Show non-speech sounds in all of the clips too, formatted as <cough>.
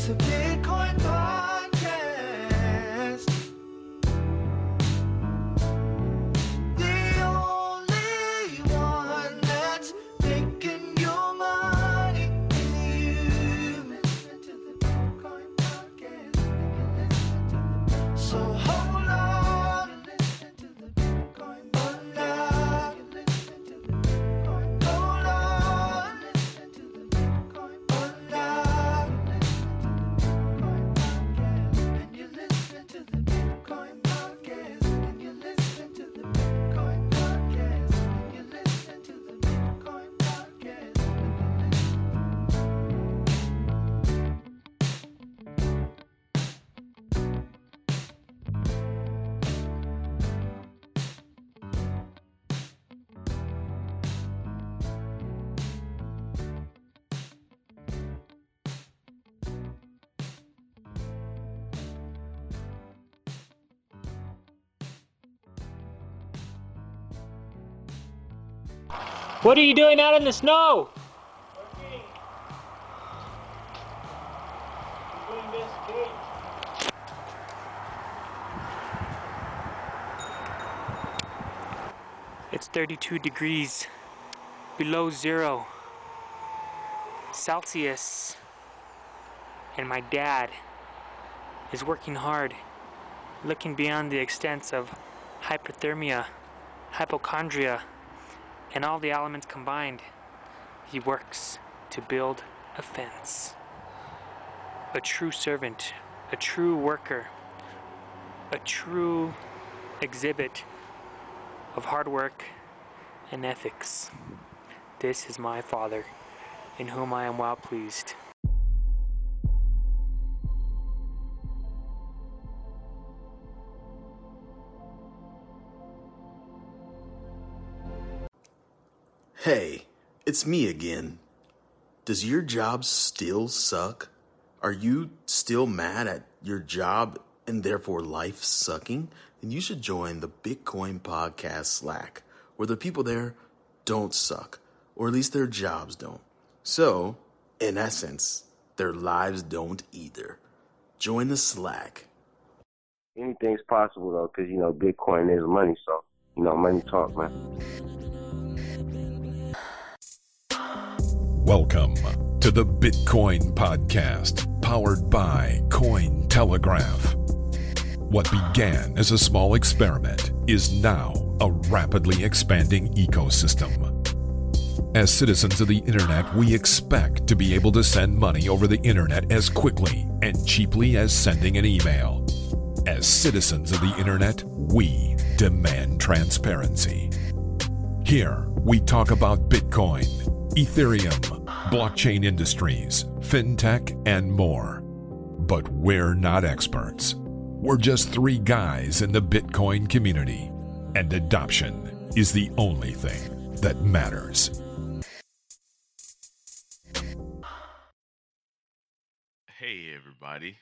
It's a Bitcoin podcast. What are you doing out in the snow? It's 32 degrees below zero Celsius. And my dad is working hard, looking beyond the extents of hypothermia, hypochondria, and all the elements combined, he works to build a fence. A true servant, a true worker, a true exhibit of hard work and ethics. This is my father, in whom I am well pleased. Hey, it's me again. Does your job still suck? Are you still mad at your job and therefore life sucking? Then you should join the Bitcoin Podcast Slack, where the people there don't suck, or at least their jobs don't. So, in essence, their lives don't either. Join the Slack. anything's possible though, because you know Bitcoin is money, so you know money talk, man. Welcome to the Bitcoin Podcast, powered by Cointelegraph. What began as a small experiment is now a rapidly expanding ecosystem. As citizens of the internet, we expect to be able to send money over the internet as quickly and cheaply as sending an email. As citizens of the internet, we demand transparency. Here, we talk about Bitcoin, Ethereum, blockchain industries, fintech, and more. But we're not experts. We're just three guys in the Bitcoin community, and adoption is the only thing that matters. Hey, everybody.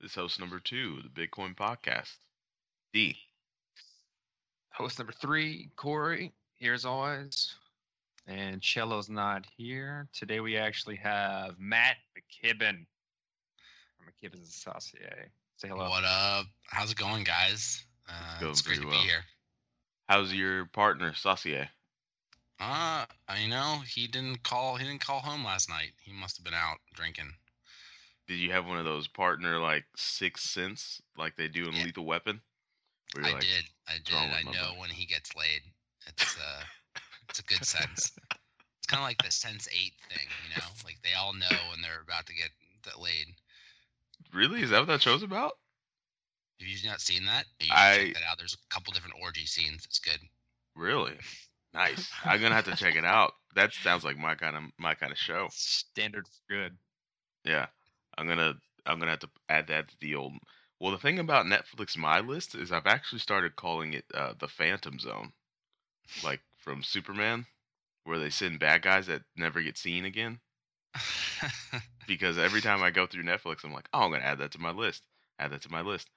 This is host number two of the Bitcoin Podcast. D. Host number three, Corey, here as always. And Cello's not here. Today we actually have Matt McKibbin from McKibbin's Saucier. Say hello. What up? How's it going, guys? Uh, Going it's great to well. be here. How's your partner, Saucier? Uh, I know he didn't call. He didn't call home last night. He must have been out drinking. Did you have one of those partner like six sense like they do in Yeah. Lethal Weapon? I like, did. I did. I know buddy?" when he gets laid. It's uh, it's a good sense. It's kind of like the Sense8 thing, you know. Like they all know when they're about to get get laid. Really? Is that what that show's about? Have you not seen that? You I- check that out. There's a couple different orgy scenes. It's good. Really? Nice. <laughs> I'm gonna have to check it out. That sounds like my kind of my kind of show. Standard good. Yeah, I'm gonna I'm gonna have to add that to the old. Well, the thing about Netflix My List is I've actually started calling it uh, the Phantom Zone, like from Superman, where they send bad guys that never get seen again. <laughs> Because every time I go through Netflix, I'm like, oh, I'm gonna add that to my list, add that to my list,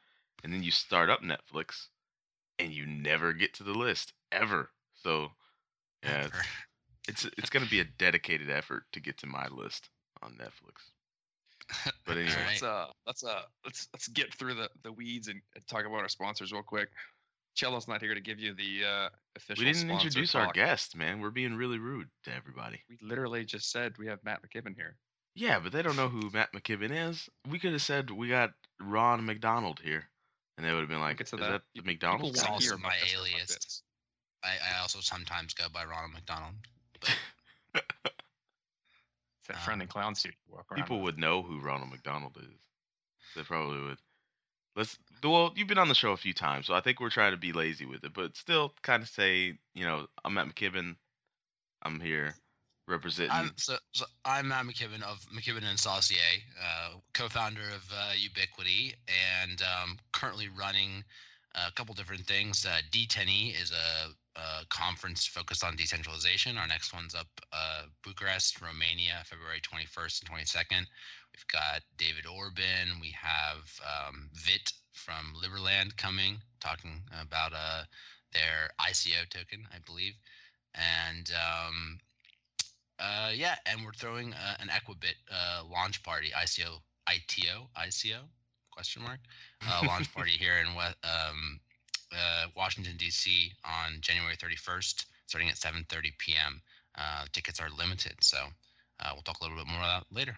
and then you start up Netflix, and you never get to the list ever. So, yeah, it's it's, it's gonna be a dedicated effort to get to my list on Netflix. <laughs> But anyway. All Let's uh let's uh let's let's get through the the weeds and, and talk about our sponsors real quick. Cello's not here to give you the uh official. We didn't sponsor introduce our guest, man. We're being really rude to everybody. We literally just said we have Matt McKibbin here. Yeah, but they don't know who Matt McKibbin is. We could have said we got Ron McDonald here, and they would have been like, get "Is that. that the McDonald's?" It's wanna also my alias. Bits. I, I also sometimes go by Ronald McDonald. <laughs> It's that friendly Um, clown suit you walk around People with. would know who Ronald McDonald is. They probably would. Let's. Well, you've been on the show a few times, so I think we're trying to be lazy with it, but still kind of say, you know, I'm Matt McKibbin. I'm here representing. I'm so, so I'm Matt McKibbin of McKibbin and Saucier, uh, co-founder of uh, Ubiquity, and um, currently running a couple different things. Uh, D10E is a, a conference focused on decentralization. Our next one's up uh, Bucharest, Romania, February 21st and 22nd. We've got David Orban. We have um, Vit from Liberland coming, talking about uh, their ICO token, I believe. And um, uh, yeah, and we're throwing uh, an Equibit uh, launch party, ICO, ITO, ICO, question mark, <laughs> uh, launch party here in West, um, uh, Washington D.C. on January 31st, starting at 7:30 p.m. Uh, tickets are limited, so uh, we'll talk a little bit more about that later.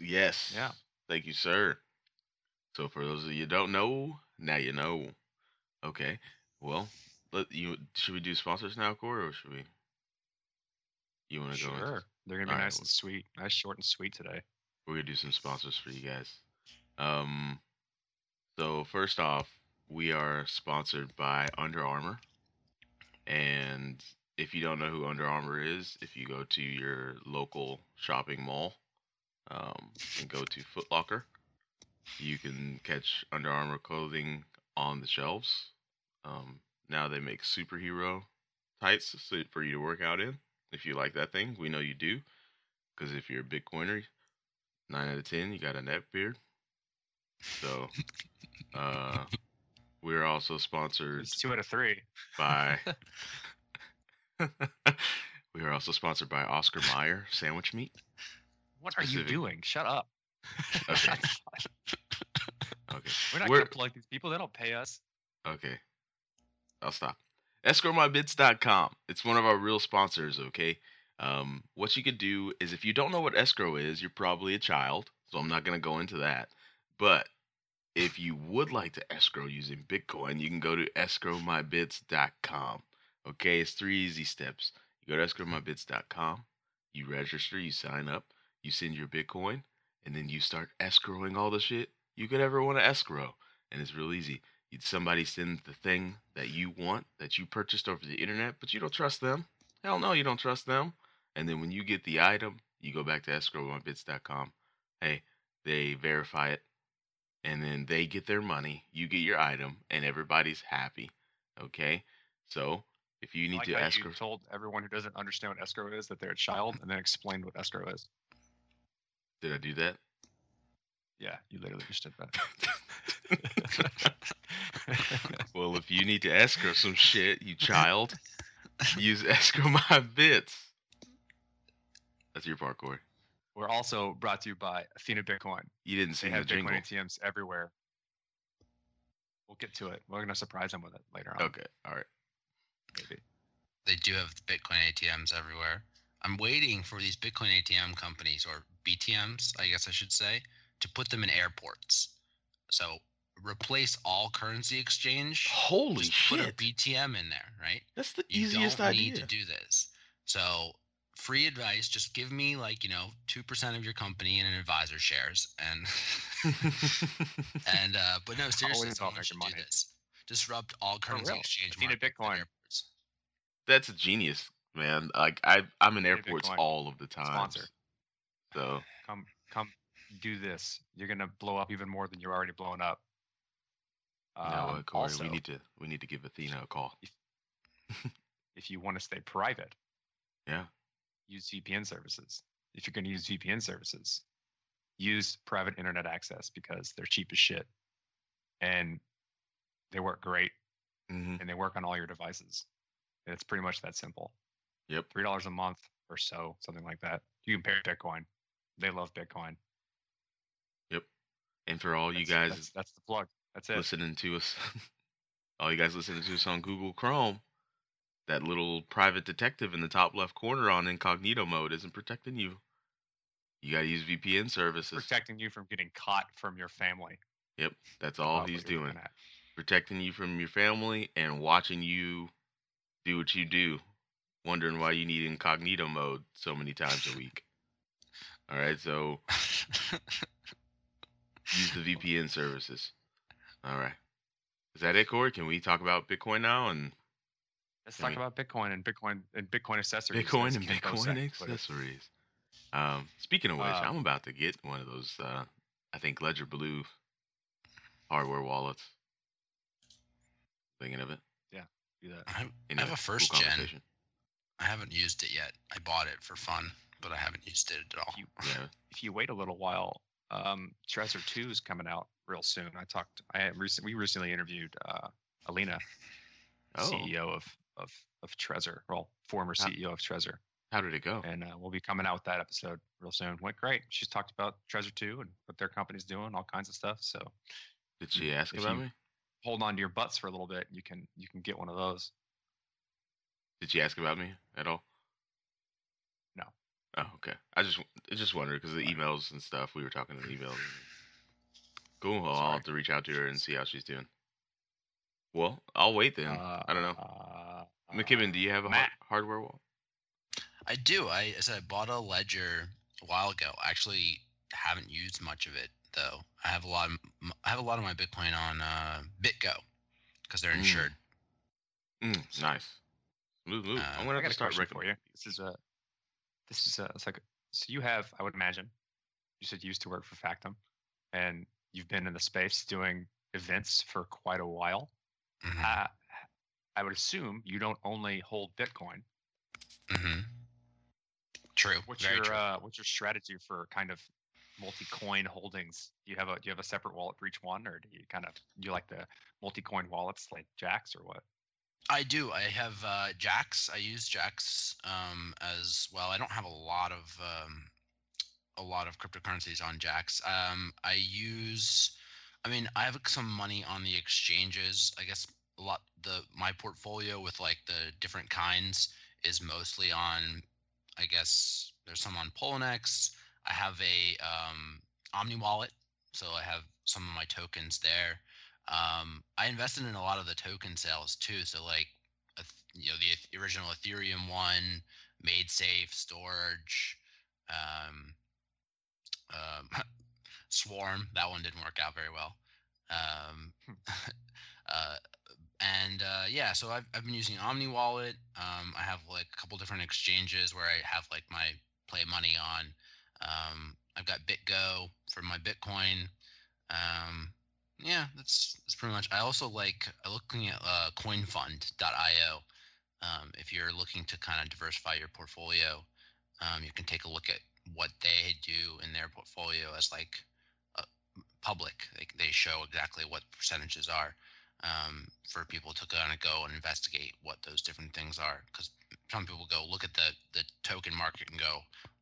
yes. Yeah. Thank you, sir. So for those of you who don't know, now you know. Okay. Well, let you should we do sponsors now, Corey, or should we? You want to go? into- Sure. They're gonna be Alright, nice well- and sweet. Nice, short and sweet today. we're gonna do some sponsors for you guys. Um, so first off, we are sponsored by Under Armour, and if you don't know who Under Armour is, if you go to your local shopping mall, um, and go to Foot Locker, you can catch Under Armour clothing on the shelves. Um, now they make superhero tights for you to work out in. If you like that thing, we know you do, because if you're a Bitcoiner, nine out of ten, you got a neck beard. So, uh, we're also sponsored It's two out of three. by. <laughs> <laughs> we are also sponsored by Oscar Mayer sandwich meat. What are you doing? Shut up. Okay. <laughs> Okay, We're not We're- gonna plug these people. They don't pay us. okay, I'll stop. EscrowMyBits.com. It's one of our real sponsors. Okay. Um, what you could do is if you don't know what escrow is, you're probably a child, so I'm not going to go into that. But if you would like to escrow using Bitcoin, you can go to escrowmybits.com. Okay, it's three easy steps. You go to escrowmybits.com, you register, you sign up, you send your Bitcoin, and then you start escrowing all the shit you could ever want to escrow. And it's real easy. You somebody sends the thing that you want that you purchased over the internet, but you don't trust them. Hell no, you don't trust them. And then when you get the item, you go back to escrowonbits.com. Hey, they verify it, and then they get their money. You get your item, and everybody's happy. Okay, so if you need like to escrow, you told everyone who doesn't understand what escrow is that they're a child, and then explained what escrow is. did I do that? Yeah, you literally just did that. <laughs> well, if you need to escrow some shit, you child, <laughs> use escrow <laughs> my bits. That's your Corey. We're also brought to you by Athena Bitcoin. You didn't They sing the have jingle. Bitcoin ATMs everywhere. We'll get to it. We're gonna surprise them with it later on. Okay, all right. Maybe. They do have the Bitcoin ATMs everywhere. I'm waiting for these Bitcoin ATM companies or BTMs, I guess I should say, to put them in airports. So replace all currency exchange. Holy just Put a! BTM in there, right? That's the You easiest don't idea. need to do this. So free advice, just give me like, you know, two percent of your company in an advisor shares and <laughs> and uh but no, seriously, Always about someone should making do money. this. Disrupt all currency real. exchange Athena markets Bitcoin. airports. That's a genius, man. Like I, I'm in airports Bitcoin. all of the time. Sponsor. So <sighs> Come, come, do this. You're gonna blow up even more than you're already blowing up. you know Um, what, Corey? also, we need to, we need to give Athena a call. if you want to stay private, Yeah. Use VPN services. If you're going to use VPN services, use private internet access because they're cheap as shit, and they work great, hmm and they work on all your devices. And it's pretty much that simple. Yep. Three dollars a month or so, something like that. You can pay Bitcoin. They love Bitcoin. Yep. And for all you guys that's, that's the plug. That's it. listening to us, <laughs> all you guys listening to us on Google Chrome, that little private detective in the top left corner on incognito mode isn't protecting you. You gotta use VPN services. Protecting you from getting caught from your family. Yep, that's all he's doing. Protecting you from your family and watching you do what you do, wondering why you need incognito mode so many times a week. <laughs> All right, so <laughs> use the VPN services. All right. Is that it, Corey? Can we talk about Bitcoin now and Let's I talk mean- about Bitcoin and Bitcoin and Bitcoin accessories. Bitcoin and Bitcoin said, but it's- accessories? Um, speaking of which, Uh, I'm about to get one of those. Uh, I think Ledger Blue hardware wallets. Thinking of it. Yeah, do that. I have, I Anyway, have a cool first gen. conversation. I haven't used it yet. I bought it for fun, but I haven't used it at all. You- <laughs> Yeah. <laughs> If you wait a little while, um, Trezor Two is coming out real soon. I talked. I had recent. We recently interviewed uh, Alina, Oh, CEO of of of Trezor, well, former. CEO of Trezor, how did it go? and uh, we'll be coming out with that episode real soon. Went great. She's talked about Trezor too and what their company's doing, all kinds of stuff. So Did she ask about me? hold on to your butts for a little bit. You can you can get one of those. Did she ask about me at all? No. Oh, okay. I just I just wondered because the emails and stuff we were talking in the emails. Cool. Well, I'll Sorry. have to reach out to her and see how she's doing. Well, I'll wait then. Uh, I don't know. Uh, McKibbin, do you have a Matt. hard- hardware wall? I do. I as I said, I bought a ledger a while ago. I actually haven't used much of it though. I have a lot. Of, m- I have a lot of my Bitcoin on uh, BitGo because they're Mm. insured. Mm, nice. Move, move. Uh, I'm gonna have to start question for you. This is a, this is a, it's like, so you have, I would imagine, you said you used to work for Factom, and you've been in the space doing events for quite a while. Mhm, Uh, I would assume you don't only hold Bitcoin. Mm-hmm. True. What's very your true. uh, what's your strategy for kind of multi-coin holdings? Do you have a do you have a separate wallet for each one, or do you kind of do you like the multi-coin wallets like Jaxx or what? I do. I have uh, Jaxx. I use Jaxx um, as well. I don't have a lot of um, a lot of cryptocurrencies on Jax. Um, I use. I mean, I have some money on the exchanges. I guess a lot. The my portfolio with like the different kinds is mostly on. I guess there's some on Poloniex. I have a um, Omni wallet, so I have some of my tokens there. Um, I invested in a lot of the token sales too. So like, you know, the original Ethereum one, Made Safe, Storj, um, um, <laughs> Swarm. That one didn't work out very well. Um, <laughs> uh, and uh, yeah, so I've, I've been using Omni Wallet. Um, I have like a couple different exchanges where I have like my play money on. Um, I've got BitGo for my Bitcoin. Um, yeah, that's that's pretty much. I also like looking at uh, CoinFund.io. Um, if you're looking to kind of diversify your portfolio, um, you can take a look at what they do in their portfolio as like uh, public. They they show exactly what percentages are um, for people to kind of go and investigate what those different things are. Because some people go look at the the token market and go,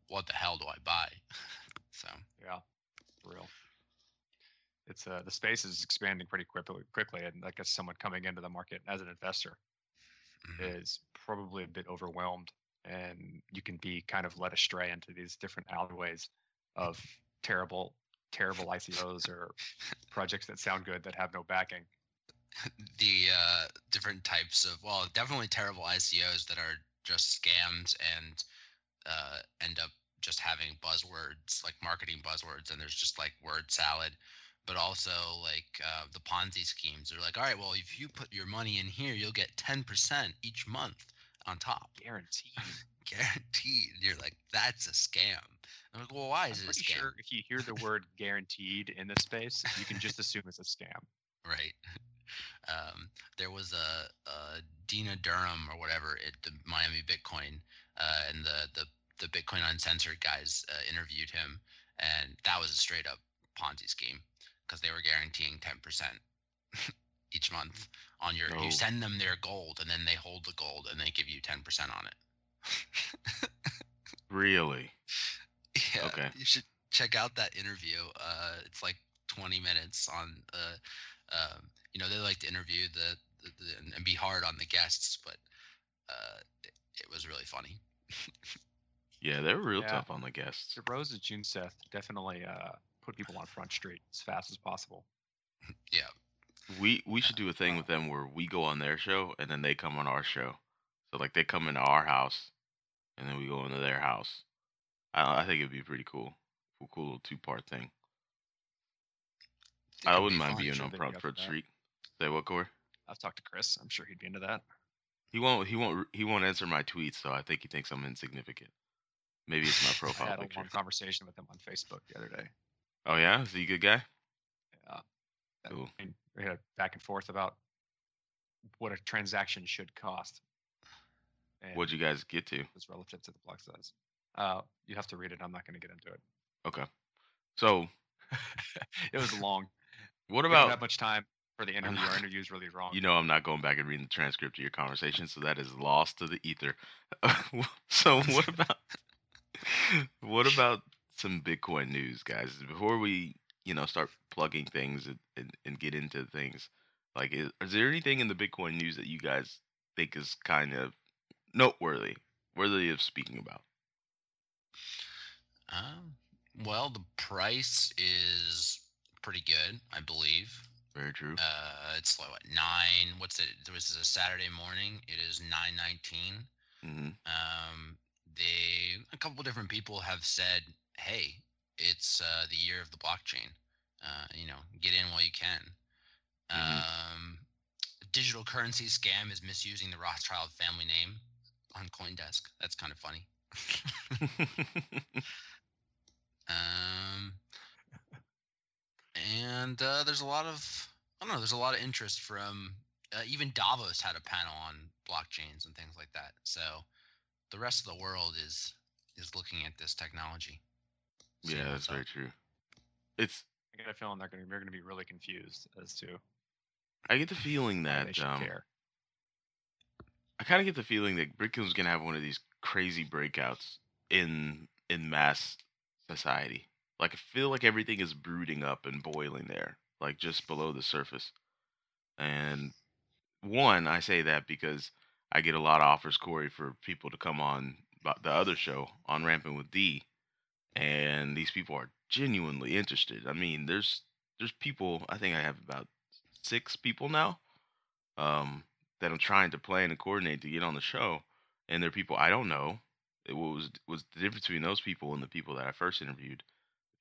"What the hell do I buy?" <laughs> so Yeah, for real. It's uh the space is expanding pretty quickly quickly, and I guess someone coming into the market as an investor mhm. is probably a bit overwhelmed, and you can be kind of led astray into these different alleyways of terrible, terrible ICOs or <laughs> projects that sound good that have no backing. <laughs> the uh, different types of well, definitely terrible ICOs that are just scams and uh, end up just having buzzwords like marketing buzzwords, and there's just like word salad. But also like uh, the Ponzi schemes. They're like, all right, well, if you put your money in here, you'll get ten percent each month on top, Guaranteed. <laughs> guaranteed. You're like, that's a scam. I'm like, well, why I'm is it a pretty scam? sure if you hear the word guaranteed in this space, you can just assume it's a scam. <laughs> right? Um, there was a, a Dina Durham or whatever at the Miami Bitcoin, uh, and the the the Bitcoin Uncensored guys uh, interviewed him, and that was a straight up Ponzi scheme because they were guaranteeing ten percent <laughs> each month on your. Oh. You send them their gold, and then they hold the gold, and they give you ten percent on it. Really? <laughs> yeah, Okay. You should check out that interview. Uh, it's like 20 minutes on. Uh, um, you know, they like to interview the, the, the and- and be hard on the guests, but uh, it, it was really funny. Yeah, they were real Yeah. tough on the guests. The Rose and Junseth definitely uh, put people on Front Street as fast as possible. <laughs> Yeah. We we should do a thing with them where we go on their show and then they come on our show. So like they come into our house and then we go into their house. I I think it'd be pretty cool. Cool, cool little two part thing. think I it'd wouldn't be mind being on Front up for Front that. Street. Say what, Corey? I've talked to Chris. I'm sure he'd be into that. He won't. He won't. He won't answer my tweets, so I think he thinks I'm insignificant. Maybe it's my <laughs> profile I had a long conversation with him on Facebook the other day. Oh yeah, is he a good guy? Yeah. That- Cool. and we had a back and forth about what a transaction should cost. What'd you guys get to? it was relative to the block size. Uh, you have to read it. I'm not going to get into it. Okay. So <laughs> it was long. what about. We don't much time for the interview. Our interview is really <laughs> long. you know I'm not going back and reading the transcript of your conversation, so that is lost to the ether. <laughs> so what <laughs> about what about some Bitcoin news, guys? Before we you know start plugging things and, and, and get into things, like is, is there anything in the Bitcoin news that you guys think is kind of noteworthy, worthy of speaking about? Um, well, the price is pretty good, I believe. Very true. Uh, it's like what nine? What's it? There was a Saturday morning. It is nine nineteen. hmm Um, they a couple different people have said, "Hey, it's uh, the year of the blockchain. Uh, you know, get in while you can." Mhm. Um, digital currency scam is misusing the Rothschild family name on CoinDesk. That's kind of funny. <laughs> <laughs> Um, and uh, there's a lot of I don't know. There's a lot of interest from uh, even Davos had a panel on blockchains and things like that. So the rest of the world is is looking at this technology. seeing yeah, that's up. very true. It's I get a feeling they're going to they're going to be really confused as to I get the feeling why they that should um, care. I kind of get the feeling that Bitcoin's gonna have one of these crazy breakouts in in mass society. Like I feel like everything is brooding up and boiling there, like just below the surface. And one, I say that because I get a lot of offers, Corey, for people to come on the other show on Ramping with D, and these people are genuinely interested. I mean, there's there's people. I think I have about six people now. Um, that I'm trying to plan and coordinate to get on the show, and they're people I don't know. It was was the difference between those people and the people that I first interviewed.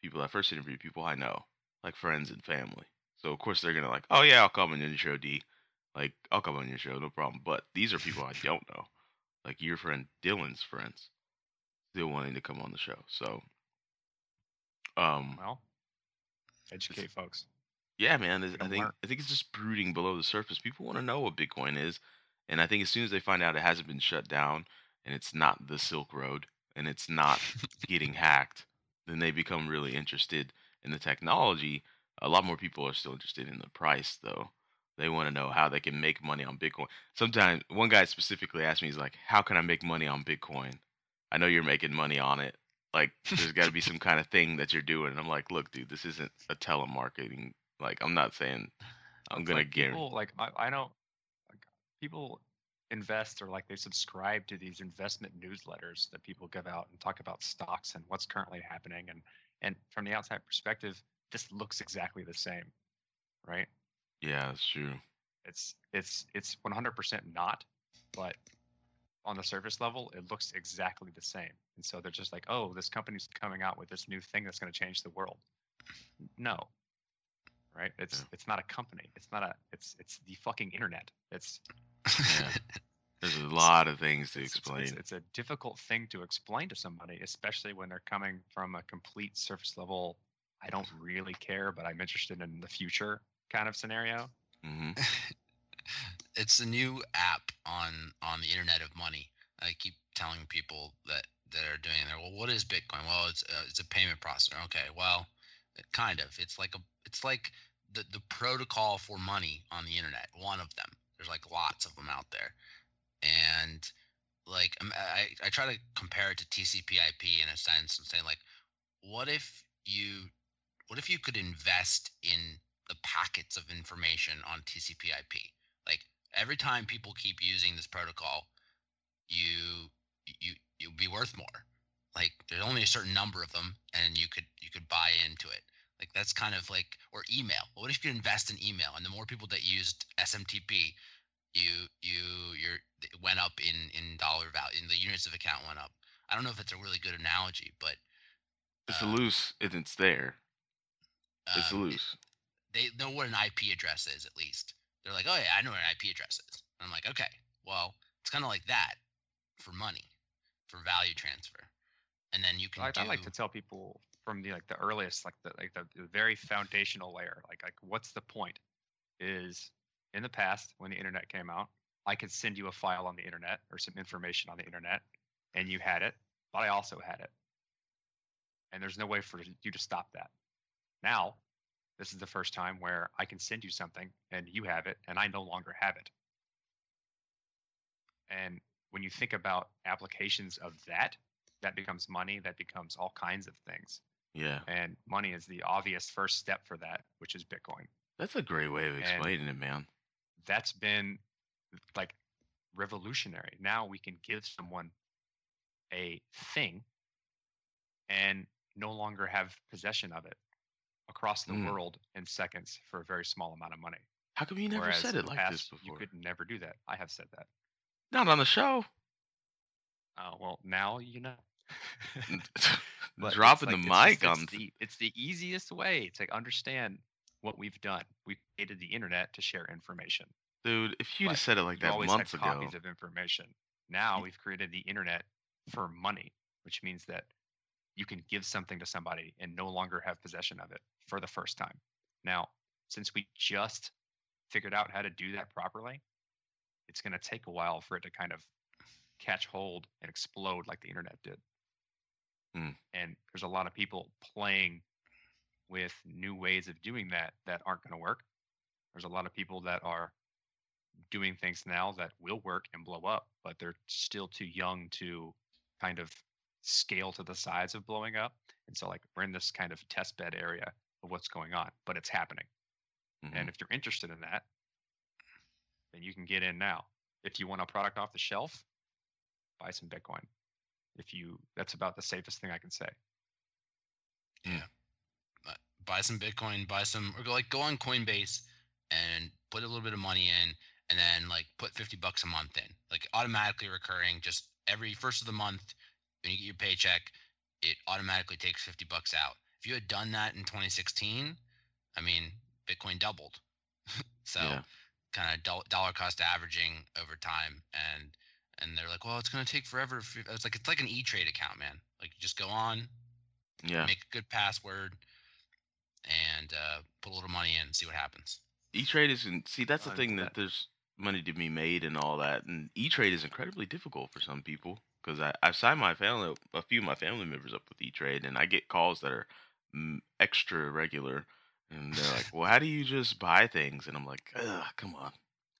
People I first interviewed, people I know, like friends and family. So of course they're gonna like, oh yeah, I'll come on your show, D. Like I'll come on your show, no problem. But these are people I don't know, like your friend Dylan's friends, still wanting to come on the show. So, um, Well, educate folks. yeah, man. I think. I think it's just brooding below the surface. People want to know what Bitcoin is, and I think as soon as they find out it hasn't been shut down and it's not the Silk Road and it's not getting hacked, then they become really interested in the technology. A lot more people are still interested in the price, though. They want to know how they can make money on Bitcoin. Sometimes one guy specifically asked me, he's like, "How can I make money on Bitcoin? I know you're making money on it. Like, there's got to be some kind of thing that you're doing." And I'm like, "Look, dude, this isn't a telemarketing. Like, I'm not saying I'm It's gonna like guarantee." people like I, I like, people invest or like they subscribe to these investment newsletters that people give out and talk about stocks and what's currently happening and and from the outside perspective this looks exactly the same right Yeah, that's true. it's it's it's 100% not but on the surface level it looks exactly the same and so they're just like oh this company's coming out with this new thing that's going to change the world no right it's Yeah. it's not a company it's not a it's it's the fucking internet it's Yeah. <laughs> There's a lot of things to it's, it's- explain. it's, it's a difficult thing to explain to somebody especially when they're coming from a complete surface level i don't really care but i'm interested in the future kind of scenario hmm <laughs> it's a new app on on the internet of money. I keep telling people that that are doing there. Well, what is Bitcoin? Well, it's uh, it's a payment processor. Okay, well, kind of. It's like a it's like the the protocol for money on the internet. One of them. There's like lots of them out there, and like um, I I try to compare it to TCP/IP in a sense and say like what if you what if you could invest in the packets of information on TCP/IP? Like every time people keep using this protocol, you you you'd be worth more. Like there's only a certain number of them, and you could you could buy into it. Like that's kind of like or email. What if you invest in email, and the more people that used SMTP, you you your it went up in in dollar value, in the units of account went up. I don't know if it's a really good analogy, but It's uh, loose and it's there. It's um, it- loose. they know what an IP address is at least. They're like, oh yeah, I know what an IP address is. And I'm like, okay, well, it's kind of like that for money, for value transfer, and then you can I, do. I like to tell people from the like the earliest, like the like the, the very foundational layer, like like what's the point? Is in the past when the internet came out, I could send you a file on the internet or some information on the internet, and you had it, but I also had it, and there's no way for you to stop that. Now, this is the first time where I can send you something and you have it, and I no longer have it. And when you think about applications of that, that becomes money, that becomes all kinds of things. Yeah. And money is the obvious first step for that, which is Bitcoin. That's a great way of And- explaining it, man. That's been like revolutionary. Now we can give someone a thing and no longer have possession of it across the Mm. world in seconds for a very small amount of money. How come you never Whereas said it like past, this You could never do that. I have said that. Not on the show. Oh well, now you know. <laughs> <laughs> Dropping like- the it's mic just- on. It's the, it's the easiest way to understand what we've done. We've created the internet to share information. Dude, if you just said it like that always months had ago. copies of information. Now we've created the internet for money, which means that you can give something to somebody and no longer have possession of it for the first time. Now, since we just figured out how to do that properly, it's going to take a while for it to kind of catch hold and explode like the internet did. Hmm. And there's a lot of people playing with new ways of doing that that aren't going to work. There's a lot of people that are doing things now that will work and blow up, but they're still too young to kind of scale to the size of blowing up. And so, like, we're in this kind of test bed area of what's going on, but it's happening. Mhm. And if you're interested in that, then you can get in now. If you want a product off the shelf, buy some Bitcoin. If you, that's about the safest thing I can say. Buy some Bitcoin, buy some, or go like go on Coinbase and put a little bit of money in, and then like put fifty bucks a month in, like automatically recurring. Just every first of the month, when you get your paycheck, it automatically takes fifty bucks out. If you had done that in 2016, I mean, Bitcoin doubled. <laughs> so Yeah. kind of dollar cost averaging over time, and and they're like, well, it's gonna take forever. It's like it's like an E Trade account, man. Like you just go on, Yeah. make a good password and uh, put a little money in and see what happens. E Trade isn't. See, that's the I'll thing that that. there's money to be made and all that, and E Trade is incredibly difficult for some people because I I've signed my family a few of my family members up with E Trade, and I get calls that are mm, extra regular, and they're like, "Well, how do you just buy things?" And I'm like, Ugh, "Come on,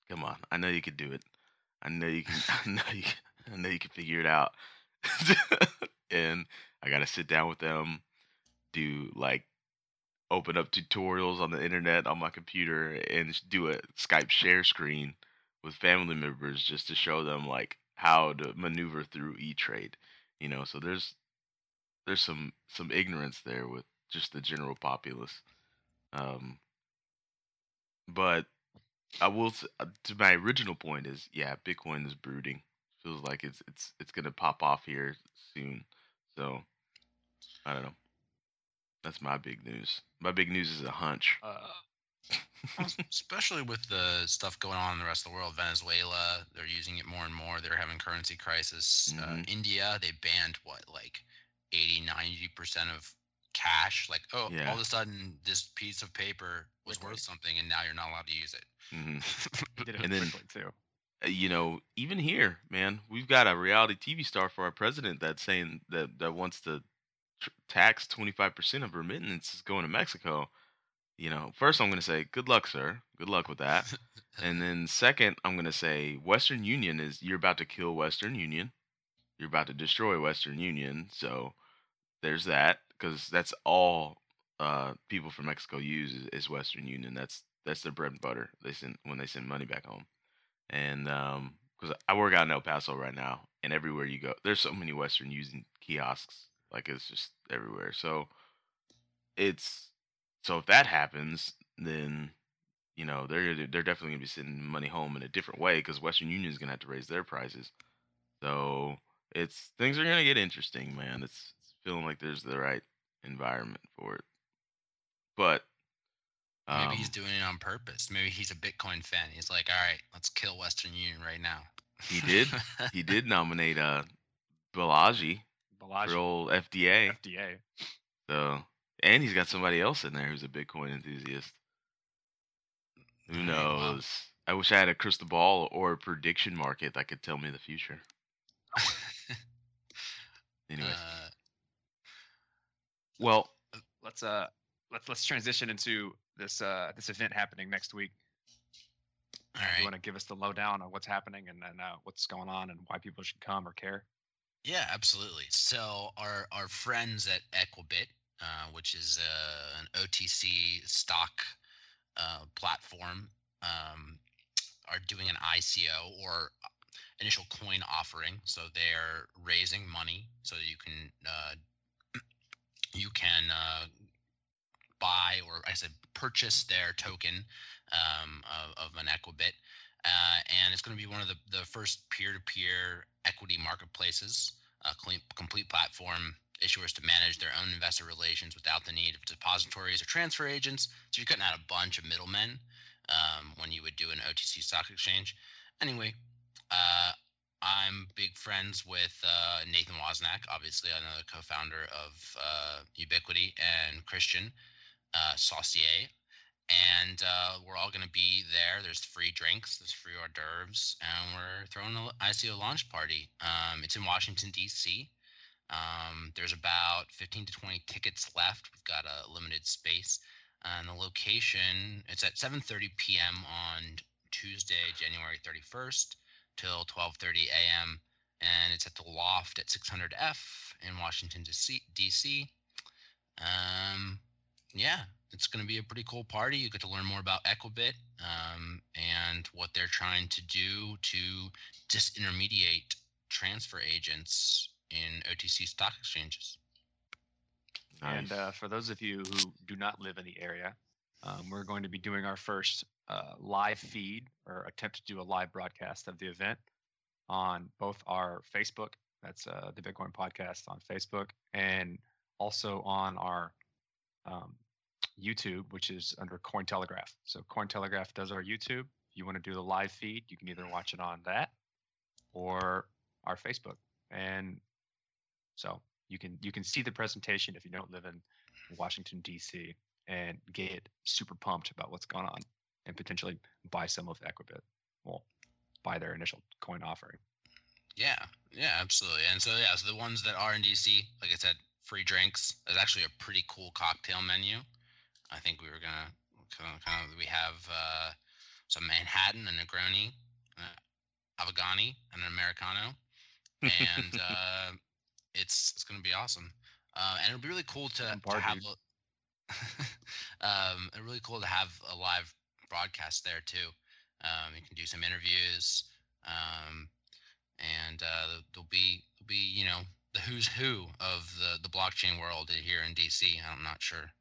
come on! I know you could do it. I know you can. <laughs> I know you. I know you can figure it out." <laughs> and I got to sit down with them, do like open up tutorials on the internet on my computer and do a Skype share screen with family members just to show them like how to maneuver through E-Trade. You know, so there's there's some some ignorance there with just the general populace. Um but I will uh, to my original point is yeah, Bitcoin is brooding. Feels like it's it's it's going to pop off here soon. So I don't know. That's my big news. My big news is a hunch. Uh, Especially with the stuff going on in the rest of the world, Venezuela, they're using it more and more. They're having currency crisis. Uh, Mhm. India, they banned what, like 80, 90% of cash. Like, oh, Yeah. all of a sudden, this piece of paper was worth something, and now you're not allowed to use it. <laughs> hmm did it And then- quickly too. uh, you know, even here, man, we've got a reality TV star for our president that's saying that that wants to tr- tax 25% of remittances going to Mexico. You know, first I'm going to say, good luck, sir. Good luck with that. and <laughs> then second, I'm going to say, Western Union is you're about to kill Western Union. You're about to destroy Western Union. So there's that. because that's all uh, people from Mexico use is, is Western Union. That's that's their bread and butter. They send when they send money back home, and because I work out in El Paso right now, and everywhere you go, there's so many Western Union kiosks. Like it's just everywhere. So it's so if that happens, then you know they're they're definitely gonna be sending money home in a different way because Western Union is gonna have to raise their prices. So it's things are gonna get interesting, man. It's, it's feeling like there's the right environment for it, but Maybe um, he's doing it on purpose. Maybe he's a Bitcoin fan. He's like, all right, let's kill Western Union right now. he did he did <laughs> nominate uh Balaji old FDA. FDA. So and he's got somebody else in there who's a Bitcoin enthusiast. Who knows? I wish I had a crystal ball or a prediction market that could tell me the future. <laughs> Anyways, Uh, well, Let's uh let's let's transition into this uh this event happening next week. all You want to give us the lowdown on what's happening and then uh, what's going on and why people should come or care? Yeah, absolutely. So our our friends at Equibit, uh, which is uh, an OTC stock uh, platform, um, are doing an ICO or initial coin offering. So they're raising money so you can uh, you can uh, buy or I said purchase their token um, of, of an Equibit. Uh, and it's going to be one of the, the first peer-to-peer equity marketplaces, a complete platform issuers to manage their own investor relations without the need of depositories or transfer agents. So you're cutting out a bunch of middlemen um, when you would do an OTC stock exchange. Anyway, uh, I'm big friends with uh, Nathan Wozniak, obviously another co-founder of uh, Ubiquity, and Christian uh, Saucier and uh, we're all going to be there. There's free drinks, there's free hors d'oeuvres, and we're throwing an ICO launch party. Um, it's in Washington D.C. Um, there's about 15 to 20 tickets left. We've got a limited space, and the location it's at 7:30 p.m. on Tuesday, January 31st, till 12:30 a.m. And it's at the Loft at 600F in Washington D.C. Um, yeah, it's going to be a pretty cool party. You get to learn more about Equibit um, and what they're trying to do to disintermediate transfer agents in OTC stock exchanges. And uh, for those of you who do not live in the area, um, we're going to be doing our first uh, live feed or attempt to do a live broadcast of the event on both our Facebook, that's uh, the Bitcoin Podcast on Facebook, and also on our um, YouTube, which is under Cointelegraph. So Cointelegraph does our YouTube. If you want to do the live feed, you can either watch it on that or our Facebook. And so you can you can see the presentation if you don't live in Washington D.C. and get super pumped about what's going on and potentially buy some of Equibit. Well, buy their initial coin offering. Yeah, yeah, absolutely. And so yeah, so the ones that are in DC, like I said, free drinks. There's actually a pretty cool cocktail menu. I think we were gonna kind of, kind of we have uh, some Manhattan, a Negroni, uh, Avogani, and an Americano, and <laughs> uh, it's it's gonna be awesome. Uh, and it'll be really cool to, to have a, <laughs> um, it's really cool to have a live broadcast there too. Um, you can do some interviews, um, and uh, there'll be there'll be you know the who's who of the the blockchain world here in DC. I'm not sure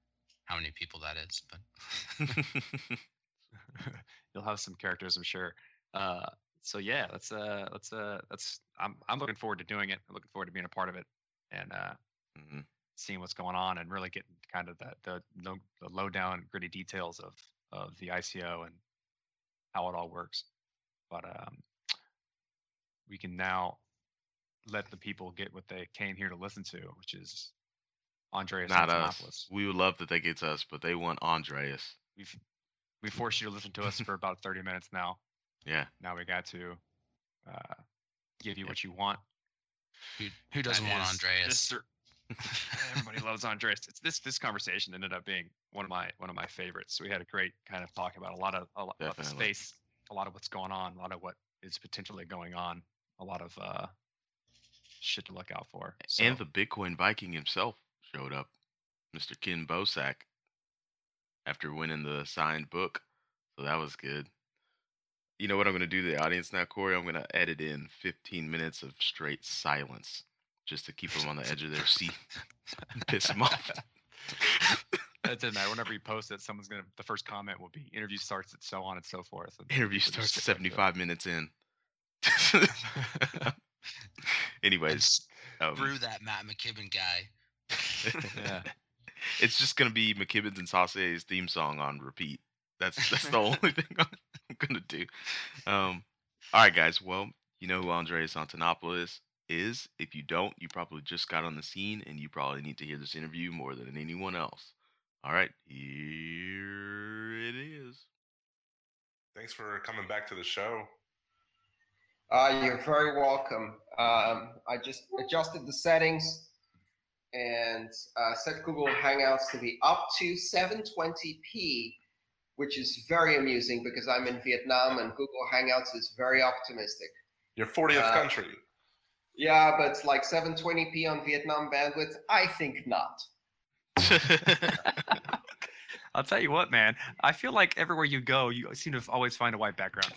how many people that is, but <laughs> You'll have some characters, I'm sure. Uh, so yeah, let's uh, let's uh, let's. I'm I'm looking forward to doing it. I'm looking forward to being a part of it and uh, Mhm. seeing what's going on and really getting kind of the the low, the low down gritty details of of the ICO and how it all works. But um, we can now let the people get what they came here to listen to, which is Andreas Not us. We would love that they get to us, but they want Andreas. We've we forced you to listen to us for about 30 minutes now. Yeah. Now we got to uh, give you Yep. what you want. who who doesn't That want is Andreas? Mr. <laughs> Everybody loves Andreas. It's this this conversation ended up being one of my one of my favorites. We had a great kind of talk about a lot of a lot about the space, a lot of what's going on, a lot of what is potentially going on, a lot of uh, shit to look out for. So, And the Bitcoin Viking himself showed up. Mr. Ken Bosak after winning the signed book. So that was good. You know what I'm going to do to the audience now, Corey? I'm going to edit in 15 minutes of straight silence just to keep them on the edge of their seat and piss them off. <laughs> That doesn't matter. Whenever you post it, someone's gonna. The first comment will be interview starts at so on and so forth. and Interview starts skip right to it. 75 minutes in. <laughs> <laughs> Anyways, um, Through that Matt McKibbin guy. Yeah. <laughs> it's just gonna be McKibbin's and Sausier's theme song on repeat. That's that's the <laughs> only thing I'm, <laughs> I'm gonna do. Um, all right, guys. Well, you know who Andreas Antonopoulos is. If you don't, you probably just got on the scene, and you probably need to hear this interview more than anyone else. All right, here it is. Thanks for coming back to the show. Uh, you're very welcome. Um, I just adjusted the settings and uh, set Google Hangouts to be up to 720p, which is very amusing because I'm in Vietnam and Google Hangouts is very optimistic. Your 40th Uh, country. Yeah, but like 720p on Vietnam bandwidth, I think not. <laughs> I'll tell you what, man. I feel like everywhere you go, you seem to always find a white background.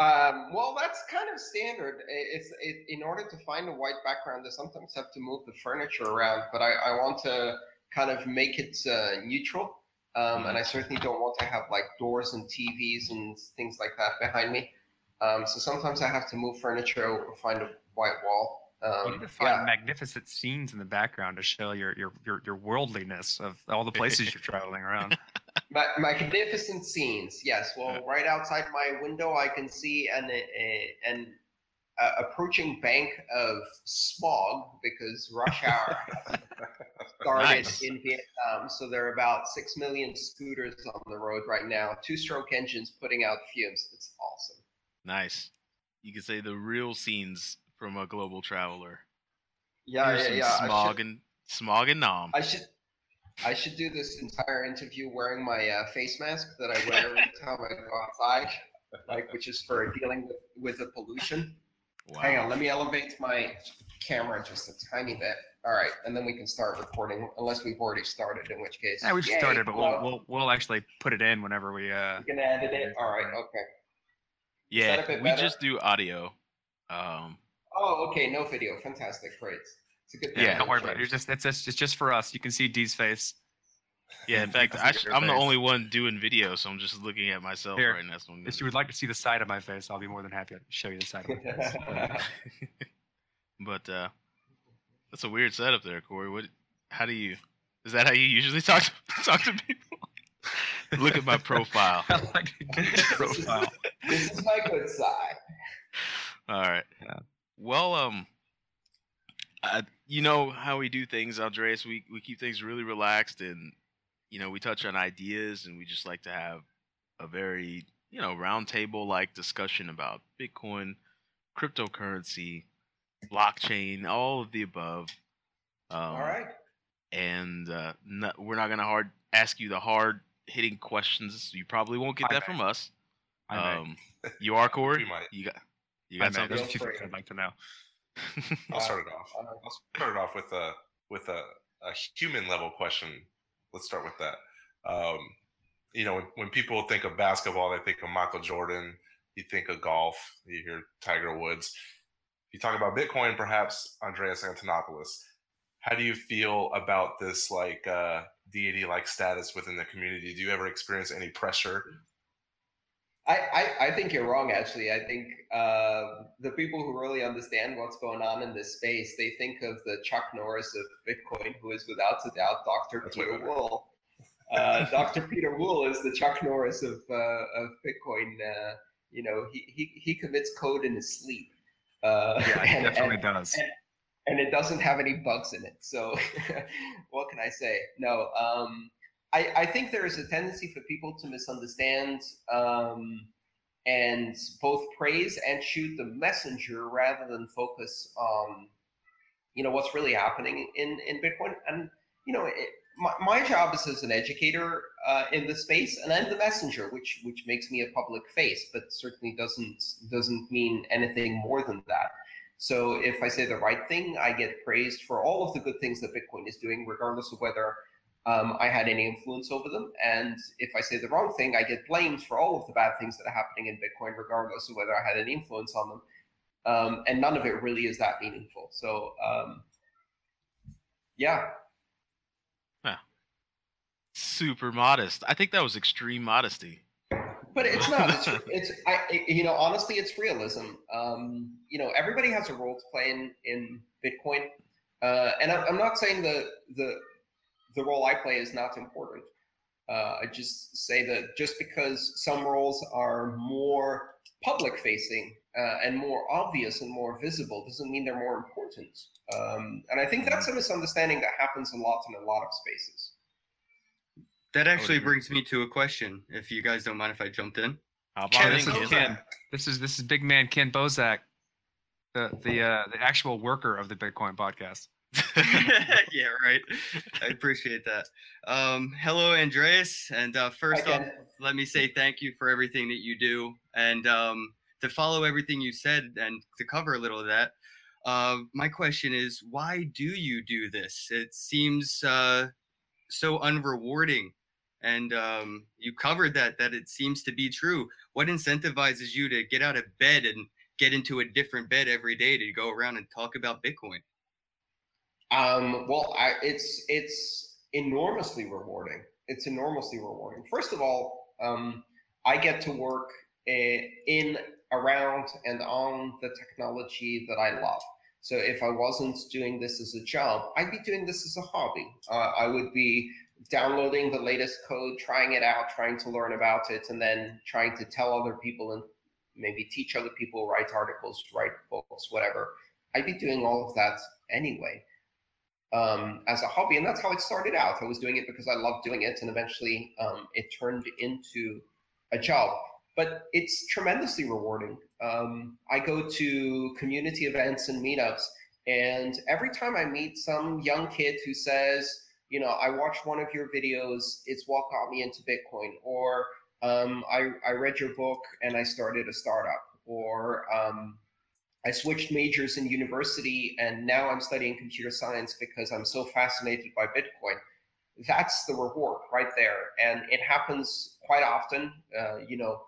Um, well, that's kind of standard. It's it, in order to find a white background, I sometimes have to move the furniture around, but I, I want to kind of make it uh, neutral. Um, and I certainly don't want to have like doors and TVs and things like that behind me. Um, so sometimes I have to move furniture or find a white wall. Um, you need to find yeah. magnificent scenes in the background to show your your your, your worldliness of all the places you're traveling around. <laughs> Ma- magnificent scenes. Yes. Well, right outside my window, I can see an a, an uh, approaching bank of smog because rush hour <laughs> started Nice. in Vietnam. So there are about six million scooters on the road right now. Two-stroke engines putting out fumes. It's awesome. nice. You could say the real scenes from a global traveler. Yeah, Here's yeah, yeah. Smog should, and smog and nom. I should. I should do this entire interview wearing my uh, face mask that I wear every <laughs> time I go outside, like which is for dealing with, with the pollution. Wow. Hang on, let me elevate my camera just a tiny bit. All right, and then we can start recording, unless we've already started, in which case. yeah, we've Yay, started, but we'll, we'll we'll actually put it in whenever we uh. You can edit it. All right, okay. Yeah, that a bit we better? just do audio. Um, Oh, okay, no video. Fantastic, great. It's a good thing. Yeah, Don't worry about it. It's change. just it's just it's just for us. You can see D's face. yeah, in fact, I sh- I'm the only one doing video, so I'm just looking at myself Here, right now. So If you would like to see the side of my face, I'll be more than happy to show you the side of my <laughs> face. <laughs> but uh, that's a weird setup there, Corey. What? How do you? Is that how you usually talk to, <laughs> talk to people? Look at my profile. I like your profile. this is my good side. All right. Yeah. Well, um, uh, you know how we do things, Andreas. We we keep things really relaxed, and you know we touch on ideas, and we just like to have a very you know roundtable like discussion about Bitcoin, cryptocurrency, blockchain, all of the above. Um, All right. And uh, no, we're not gonna hard ask you the hard hitting questions. You probably won't get I that may. from us. I may. Um, you are <laughs> Corey. We might. You got you got may. something. There's a few Feel things free. I'd like to know. I'll start it off. Uh, I'll start it off with a with a, a human level question. Let's start with that. Um, you know, when, when people think of basketball, they think of Michael Jordan. You think of golf. You hear Tiger Woods. You talk about Bitcoin, perhaps Andreas Antonopoulos. How do you feel about this like uh, deity like status within the community? Do you ever experience any pressure? I, I, I think you're wrong, actually. I think uh, the people who really understand what's going on in this space, they think of the Chuck Norris of Bitcoin, who is without a doubt Dr. That's Pieter. Wuille. Uh, <laughs> Dr. Pieter Wuille is the Chuck Norris of, uh, of Bitcoin. Uh, you know, he, he, he commits code in his sleep. Uh, Yeah, <laughs> he and- definitely and- does. and it doesn't have any bugs in it. So <laughs> what can I say? No, um, I, I think there is a tendency for people to misunderstand um, and both praise and shoot the messenger rather than focus on you know what's really happening in in Bitcoin. And you know, it, my, my job is as an educator uh, in the space, and I'm the messenger, which which makes me a public face, but certainly doesn't doesn't mean anything more than that. So if I say the right thing, I get praised for all of the good things that Bitcoin is doing, regardless of whether um, I had any influence over them. And if I say the wrong thing, I get blamed for all of the bad things that are happening in Bitcoin, regardless of whether I had any influence on them. Um, and none of it really is that meaningful. So, um, yeah. Super modest. I think that was extreme modesty. But it's not. It's, <laughs> it's I, it- you know, honestly, it's realism. Um, you know, everybody has a role to play in in Bitcoin, uh, and I'm, I'm not saying the the the role I play is not important. Uh, I just say that just because some roles are more public facing uh, and more obvious and more visible doesn't mean they're more important. Um, and I think that's a misunderstanding that happens a lot in a lot of spaces. That actually agree. brings me to a question. If you guys don't mind if I jumped in. Ken, this is Ken? Ken. This is this is big man Ken Bozak, the the uh, the actual worker of the Bitcoin podcast. <laughs> <laughs> yeah, right. I appreciate that. Um, hello, Andreas. And uh, first off, let me say thank you for everything that you do. And um, to follow everything you said and to cover a little of that, uh, my question is why do you do this? It seems uh, so unrewarding. And um, you covered that, that it seems to be true. What incentivizes you to get out of bed and get into a different bed every day to go around and talk about Bitcoin? Um, well, I, it's it's enormously rewarding. It's enormously rewarding. First of all, um, I get to work in, around, and on the technology that I love. So if I wasn't doing this as a job, I'd be doing this as a hobby. Uh, I would be downloading the latest code, trying it out, trying to learn about it, and then trying to tell other people and maybe teach other people, write articles, write books, whatever. I'd be doing all of that anyway um, as a hobby, and that's how it started out. I was doing it because I loved doing it, and eventually um, it turned into a job. But it's tremendously rewarding. Um, I go to community events and meetups, and every time I meet some young kid who says, you know, I watched one of your videos, it's what got me into Bitcoin, or um, I, I read your book and I started a startup, or um, I switched majors in university and now I'm studying computer science because I'm so fascinated by Bitcoin. That's the reward right there. And it happens quite often. Uh, you know,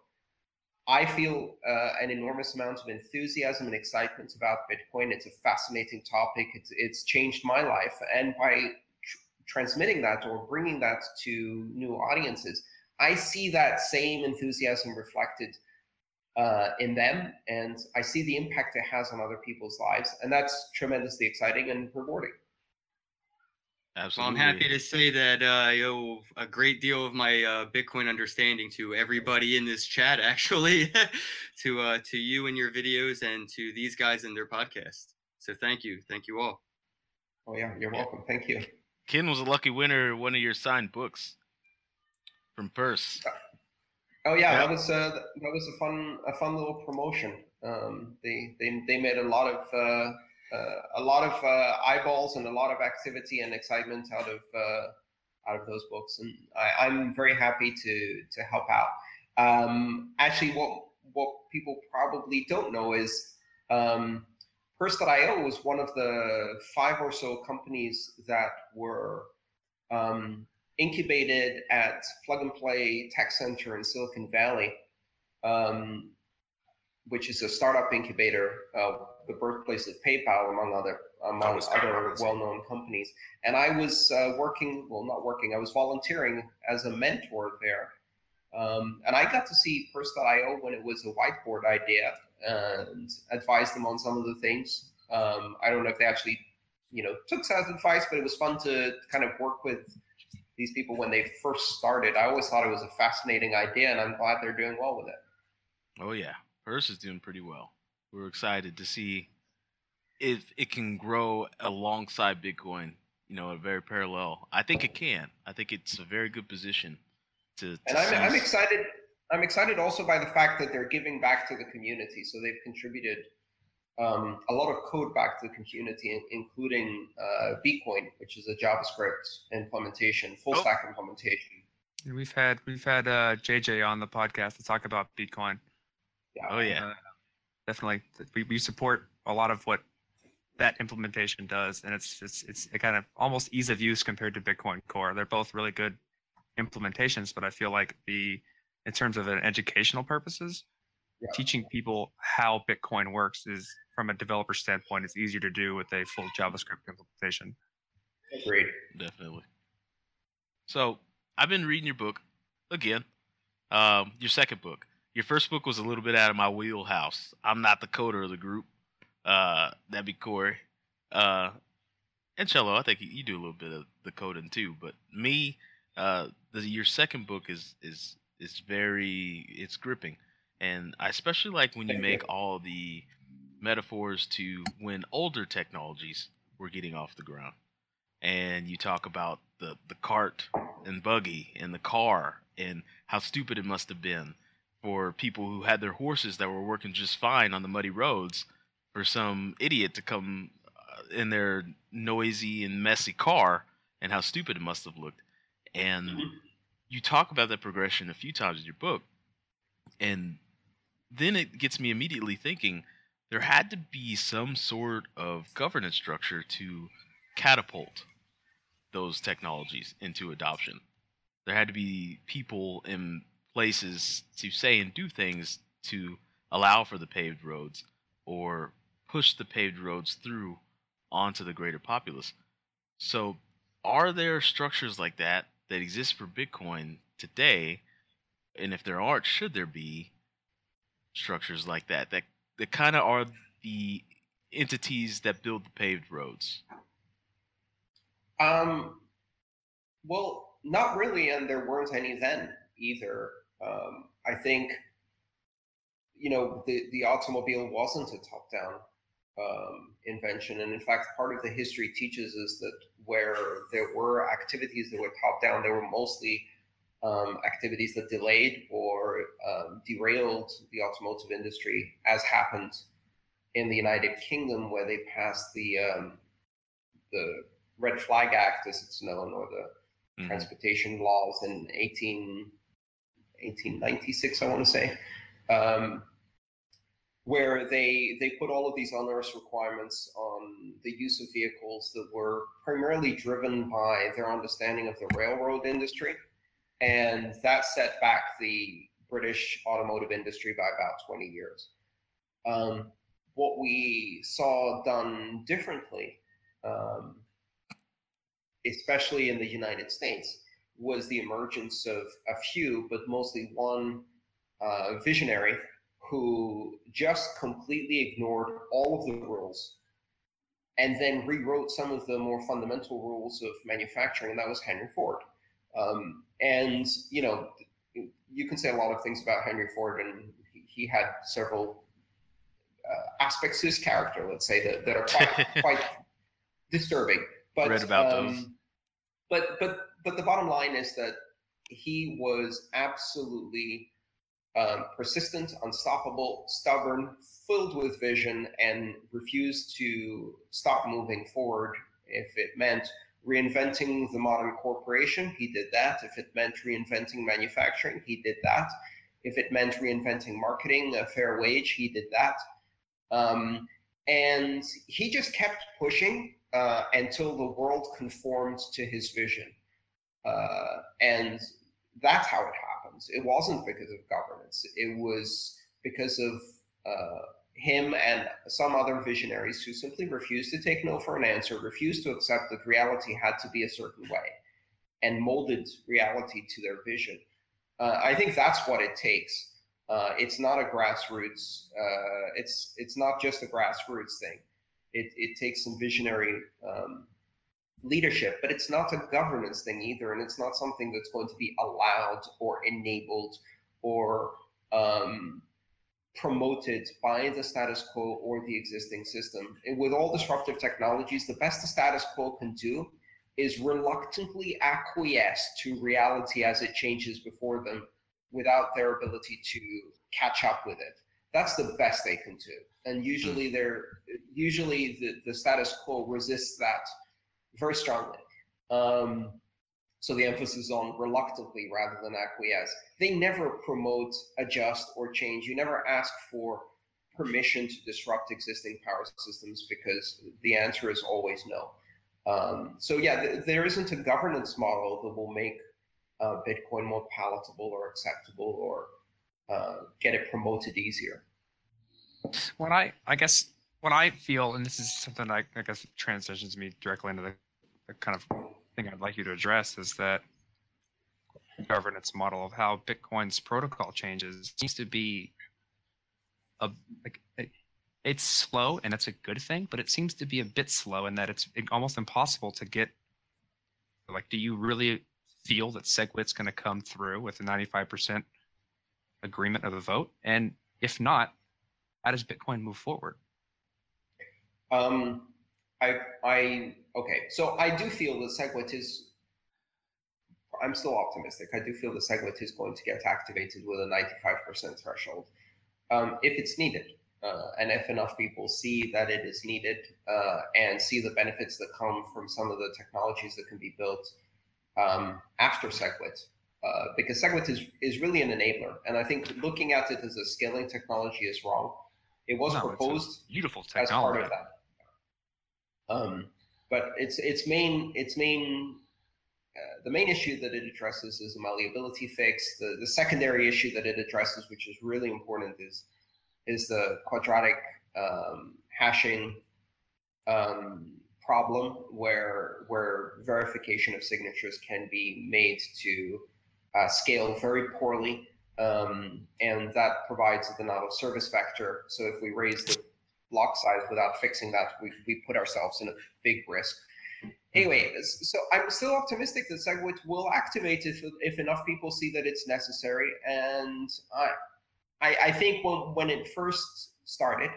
I feel uh, an enormous amount of enthusiasm and excitement about Bitcoin. It's a fascinating topic. It's, it's changed my life. And by tr- transmitting that or bringing that to new audiences, I see that same enthusiasm reflected uh, in them, and I see the impact it has on other people's lives, and that's tremendously exciting and rewarding. Well, Absolutely. I'm happy to say that uh, I owe a great deal of my uh, Bitcoin understanding to everybody in this chat, <laughs> actually, to uh, to you and your videos, and to these guys and their podcast. So thank you, thank you all. Oh yeah, you're welcome. Thank you. Ken was a lucky winner of one of your signed books from Purse. Oh yeah, Yeah. that was uh, that was a fun a fun little promotion. Um, they they they made a lot of uh, uh, a lot of uh, eyeballs and a lot of activity and excitement out of uh, out of those books, and I, I'm very happy to to help out. Um, actually, what what people probably don't know is um, Purse.io was one of the five or so companies that were um, incubated at Plug and Play Tech Center in Silicon Valley, um, which is a startup incubator, uh, the birthplace of PayPal, among other among was kind of other well-known companies. And I was uh, working, well, not working, I was volunteering as a mentor there. Um, and I got to see Purse.io when it was a whiteboard idea and advised them on some of the things. Um, I don't know if they actually, you know, took some advice, but it was fun to kind of work with these people when they first started. I always thought it was a fascinating idea, and I'm glad they're doing well with it. Oh yeah, Purse is doing pretty well. We're excited to see if it can grow alongside Bitcoin. You know, a very parallel. I think it can. I think it's a very good position to. to And I'm, I'm excited. I'm excited also by the fact that they're giving back to the community. So they've contributed um, a lot of code back to the community, including uh, bcoin, which is a JavaScript implementation, full Oh. stack implementation. And We've had we've had uh, JJ on the podcast to talk about bcoin. Yeah. Oh yeah. Uh, definitely, we, we support a lot of what that implementation does, and it's it's it's a kind of almost ease of use compared to Bitcoin Core. They're both really good implementations, but I feel like the in terms of an educational purposes, Yeah. teaching people how Bitcoin works is from a developer standpoint, it's easier to do with a full JavaScript implementation. Agreed. Definitely. So I've been reading your book again. Um, your second book. Your first book was a little bit out of my wheelhouse. I'm not the coder of the group. Uh, that'd be Corey. Uh, and Cello, I think you, you do a little bit of the coding too. But me, uh, the, your second book is is is very it's gripping, and I especially like when you make all the metaphors to when older technologies were getting off the ground. And you talk about the the cart and buggy and the car and how stupid it must have been for people who had their horses that were working just fine on the muddy roads for some idiot to come uh, in their noisy and messy car and how stupid it must have looked. And you talk about that progression a few times in your book. And then it gets me immediately thinking there had to be some sort of governance structure to catapult those technologies into adoption. There had to be people in places to say and do things to allow for the paved roads or push the paved roads through onto the greater populace. So, are there structures like that that exist for Bitcoin today? And if there aren't, should there be structures like that that that kind of are the entities that build the paved roads? Um, well, not really, and there weren't any then either. Um, I think, you know, the the automobile wasn't a top-down um, invention, and in fact, part of the history teaches us that where there were activities that were top-down, they were mostly um, activities that delayed or um, derailed the automotive industry, as happened in the United Kingdom, where they passed the um, the Red Flag Act, as it's known, or the Mhm. transportation laws in 18, 1896, I want to say, um, where they they put all of these onerous requirements on the use of vehicles that were primarily driven by their understanding of the railroad industry, and that set back the British automotive industry by about 20 years. Um, what we saw done differently um, especially in the United States, was the emergence of a few, but mostly one uh, visionary who just completely ignored all of the rules and then rewrote some of the more fundamental rules of manufacturing, and that was Henry Ford. Um, and, you know, you can say a lot of things about Henry Ford, and he- he had several uh, aspects to his character, let's say, that, that are quite, <laughs> quite disturbing. But Read about um, those. But but but the bottom line is that he was absolutely um, persistent, unstoppable, stubborn, filled with vision, and refused to stop moving forward. If it meant reinventing the modern corporation, he did that. If it meant reinventing manufacturing, he did that. If it meant reinventing marketing, a fair wage, he did that. Um, and he just kept pushing uh, until the world conformed to his vision. Uh, and that's how it happens. It wasn't because of governance, it was because of uh, him and some other visionaries who simply refused to take no for an answer, refused to accept that reality had to be a certain way, and molded reality to their vision. Uh, I think that's what it takes. Uh, it's not a grassroots. Uh, it's it's not just a grassroots thing. It it takes some visionary um, leadership, but it's not a governance thing either, and it's not something that's going to be allowed or enabled or um, promoted by the status quo or the existing system. And with all disruptive technologies, the best the status quo can do is reluctantly acquiesce to reality as it changes before them without their ability to catch up with it. That's the best they can do. And usually they're usually the, the status quo resists that very strongly. Um, so the emphasis is on reluctantly rather than acquiesce. They never promote adjust or change. You never ask for permission to disrupt existing power systems because the answer is always no. Um, so yeah, th- there isn't a governance model that will make uh, Bitcoin more palatable or acceptable or uh, get it promoted easier. What I I guess what I feel, and this is something I, I guess transitions me directly into the, the kind of thing I'd like you to address is that governance model of how Bitcoin's protocol changes seems to be a like it, it's slow and it's a good thing, but it seems to be a bit slow in that it's almost impossible to get. Like, do you really feel that SegWit's going to come through with a 95% agreement of the vote? And if not, how does Bitcoin move forward? Um, I, I, okay. So I do feel that SegWit is. I'm still optimistic. I do feel that SegWit is going to get activated with a 95% threshold um, if it's needed. Uh, and if enough people see that it is needed uh, and see the benefits that come from some of the technologies that can be built um, after SegWit, uh, because SegWit is, is really an enabler. And I think looking at it as a scaling technology is wrong. It was No, proposed beautiful as part of that. Um, but its its main its main uh, the main issue that it addresses is a malleability fix. The the secondary issue that it addresses, which is really important, is is the quadratic um, hashing um, problem, where where verification of signatures can be made to uh, scale very poorly, um, and that provides the of service vector. So if we raise the block size without fixing that, we, we put ourselves in a big risk. Anyway, so I'm still optimistic that SegWit will activate if, if enough people see that it's necessary. And I, I, I think when, when it first started,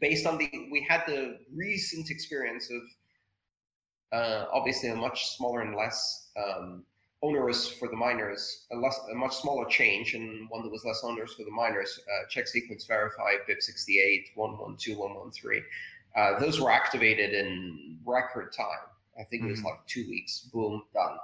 based on the, we had the recent experience of uh, obviously a much smaller and less um, onerous for the miners, a, less, a much smaller change, and one that was less onerous for the miners. Uh, check sequence verify BIP68 112 113. Uh, those were activated in record time. I think it was Mhm. like two weeks. Boom, done.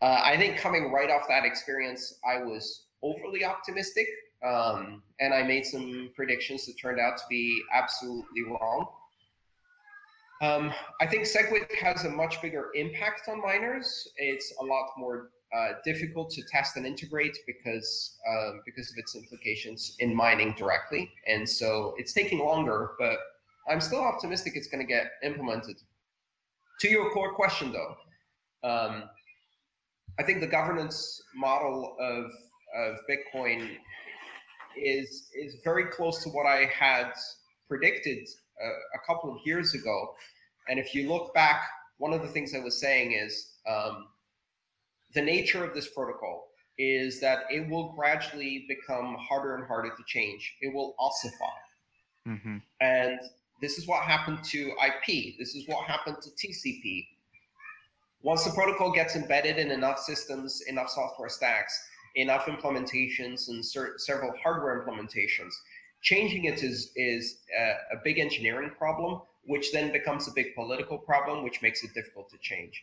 Uh, I think coming right off that experience, I was overly optimistic, um, and I made some predictions that turned out to be absolutely wrong. Um, I think SegWit has a much bigger impact on miners. It's a lot more uh, difficult to test and integrate because um, because of its implications in mining directly, and so it's taking longer. But I'm still optimistic it's going to get implemented. To your core question, though, um, I think the governance model of of Bitcoin is is very close to what I had predicted a, a couple of years ago. And if you look back, one of the things I was saying is um, the nature of this protocol is that it will gradually become harder and harder to change. It will ossify. Mm-hmm. And this is what happened to IP. This is what happened to TCP. Once the protocol gets embedded in enough systems, enough software stacks, enough implementations, and cer- several hardware implementations, changing it is is a, a big engineering problem, which then becomes a big political problem, which makes it difficult to change.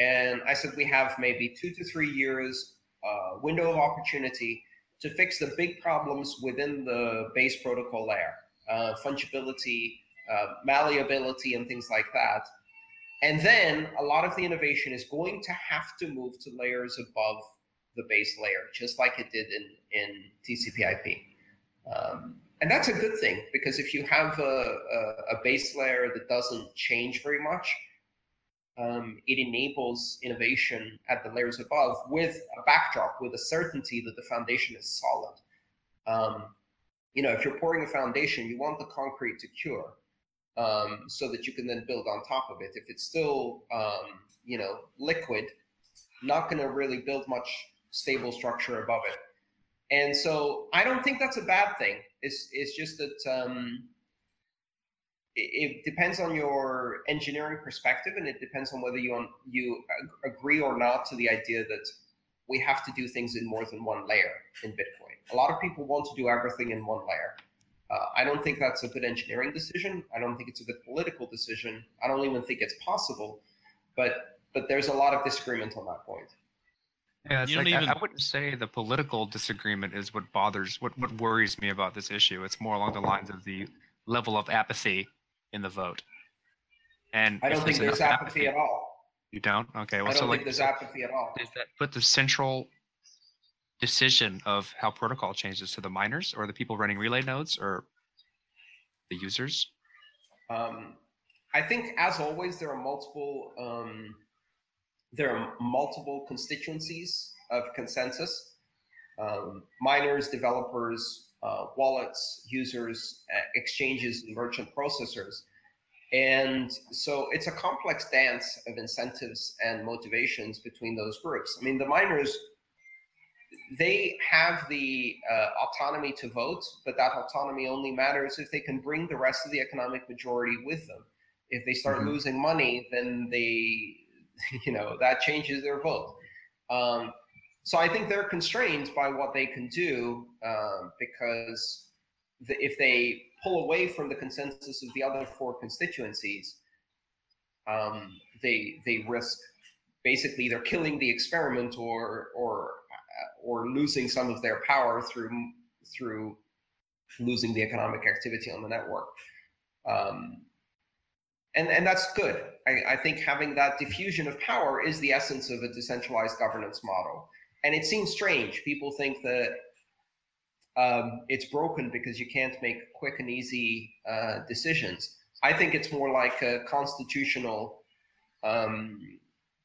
And I said we have maybe two to three years uh, window of opportunity to fix the big problems within the base protocol layer, uh, fungibility, uh, malleability, and things like that. And then a lot of the innovation is going to have to move to layers above the base layer, just like it did in, in TCP/IP. Um, and that's a good thing because if you have a, a, a base layer that doesn't change very much, um, it enables innovation at the layers above with a backdrop, with a certainty that the foundation is solid. Um, you know, if you're pouring a foundation, you want the concrete to cure um, so that you can then build on top of it. If it's still, um, you know, liquid, not going to really build much stable structure above it. And so I don't think that's a bad thing. It's, it's just that um, it, it depends on your engineering perspective, and it depends on whether you you ag- agree or not to the idea that we have to do things in more than one layer in Bitcoin. A lot of people want to do everything in one layer. Uh, I don't think that's a good engineering decision. I don't think it's a good political decision. I don't even think it's possible. But but there's a lot of disagreement on that point. Yeah, it's You don't like, I- even- I, wouldn't say the political disagreement is what bothers, what, what worries me about this issue. It's more along the lines of the level of apathy in the vote. And I don't think there's enough apathy at all. You don't? Okay. Well, I don't so think like, there's apathy at all. does that put the central decision of how protocol changes to the miners or the people running relay nodes or the users? Um, I think, as always, there are multiple um, there are multiple constituencies of consensus: um, miners, developers, uh, wallets, users, uh, exchanges, and merchant processors. And so it's a complex dance of incentives and motivations between those groups. I mean, the miners they have the uh, autonomy to vote, but that autonomy only matters if they can bring the rest of the economic majority with them. If they start Mhm. losing money, then they, <laughs> you know, that changes their vote. Um, so I think they're constrained by what they can do um, because the, if they pull away from the consensus of the other four constituencies, um, they they risk basically either killing the experiment or or uh, or losing some of their power through through losing the economic activity on the network. Um, and and that's good. I, I think having that diffusion of power is the essence of a decentralized governance model. And it seems strange. People think that um, it's broken because you can't make quick and easy uh, decisions. I think it's more like a constitutional um,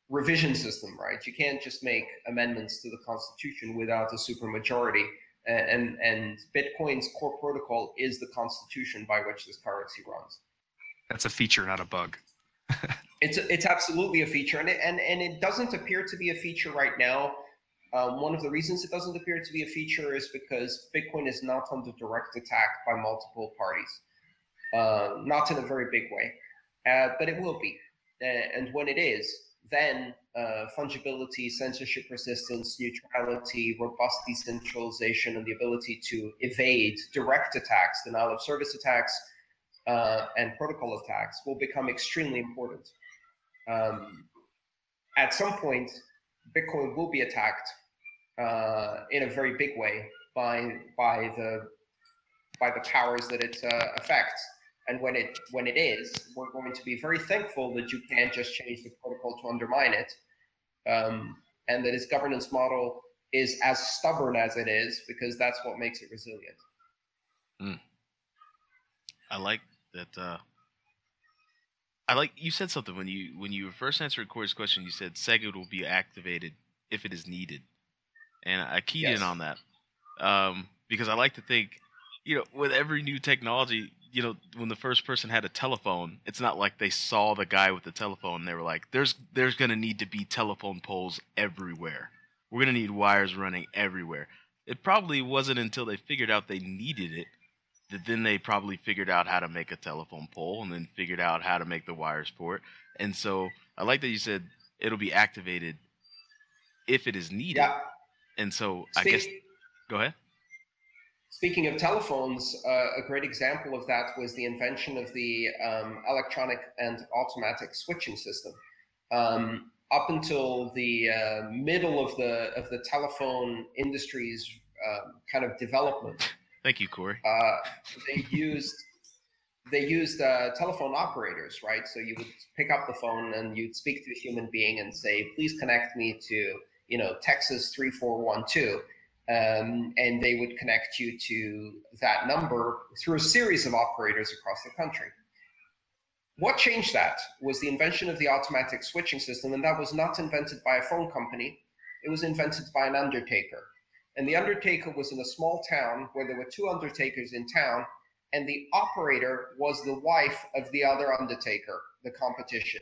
revision system, right? You can't just make amendments to the constitution without a supermajority. And, and and Bitcoin's core protocol is the constitution by which this currency runs. That's a feature, not a bug. <laughs> It's it's absolutely a feature, and it, and and it doesn't appear to be a feature right now. Um, one of the reasons it doesn't appear to be a feature is because Bitcoin is not under direct attack by multiple parties, uh, not in a very big way, uh, but it will be. Uh, and when it is, then uh, fungibility, censorship resistance, neutrality, robust decentralization, and the ability to evade direct attacks, denial of service attacks, uh, and protocol attacks will become extremely important. Um, at some point, Bitcoin will be attacked uh, in a very big way by by the by the powers that it uh, affects. And when it when it is, we're going to be very thankful that you can't just change the protocol to undermine it, um, and that its governance model is as stubborn as it is because that's what makes it resilient. I like that. Uh, I like you said something when you when you first answered Corey's question. You said SegWit will be activated if it is needed, and I keyed Yes. in on that um, because I like to think, you know, with every new technology, you know, when the first person had a telephone, it's not like they saw the guy with the telephone and they were like, "There's there's gonna need to be telephone poles everywhere. We're gonna need wires running everywhere." It probably wasn't until they figured out they needed it that then they probably figured out how to make a telephone pole and then figured out how to make the wires for it. And so I like that you said it'll be activated if it is needed. Yeah. And so I guess go ahead. Speaking of telephones, uh, a great example of that was the invention of the um, electronic and automatic switching system. Um, up until the uh, middle of the of the telephone industry's um kind of development, Thank you, Corey. uh, they used they used uh, telephone operators, right? So you would pick up the phone and you'd speak to a human being and say, "Please connect me to you know Texas three four one two, um, and they would connect you to that number through a series of operators across the country. What changed that was the invention of the automatic switching system, and that was not invented by a phone company. It was invented by an undertaker. And the undertaker was in a small town where there were two undertakers in town, and the operator was the wife of the other undertaker, the competition.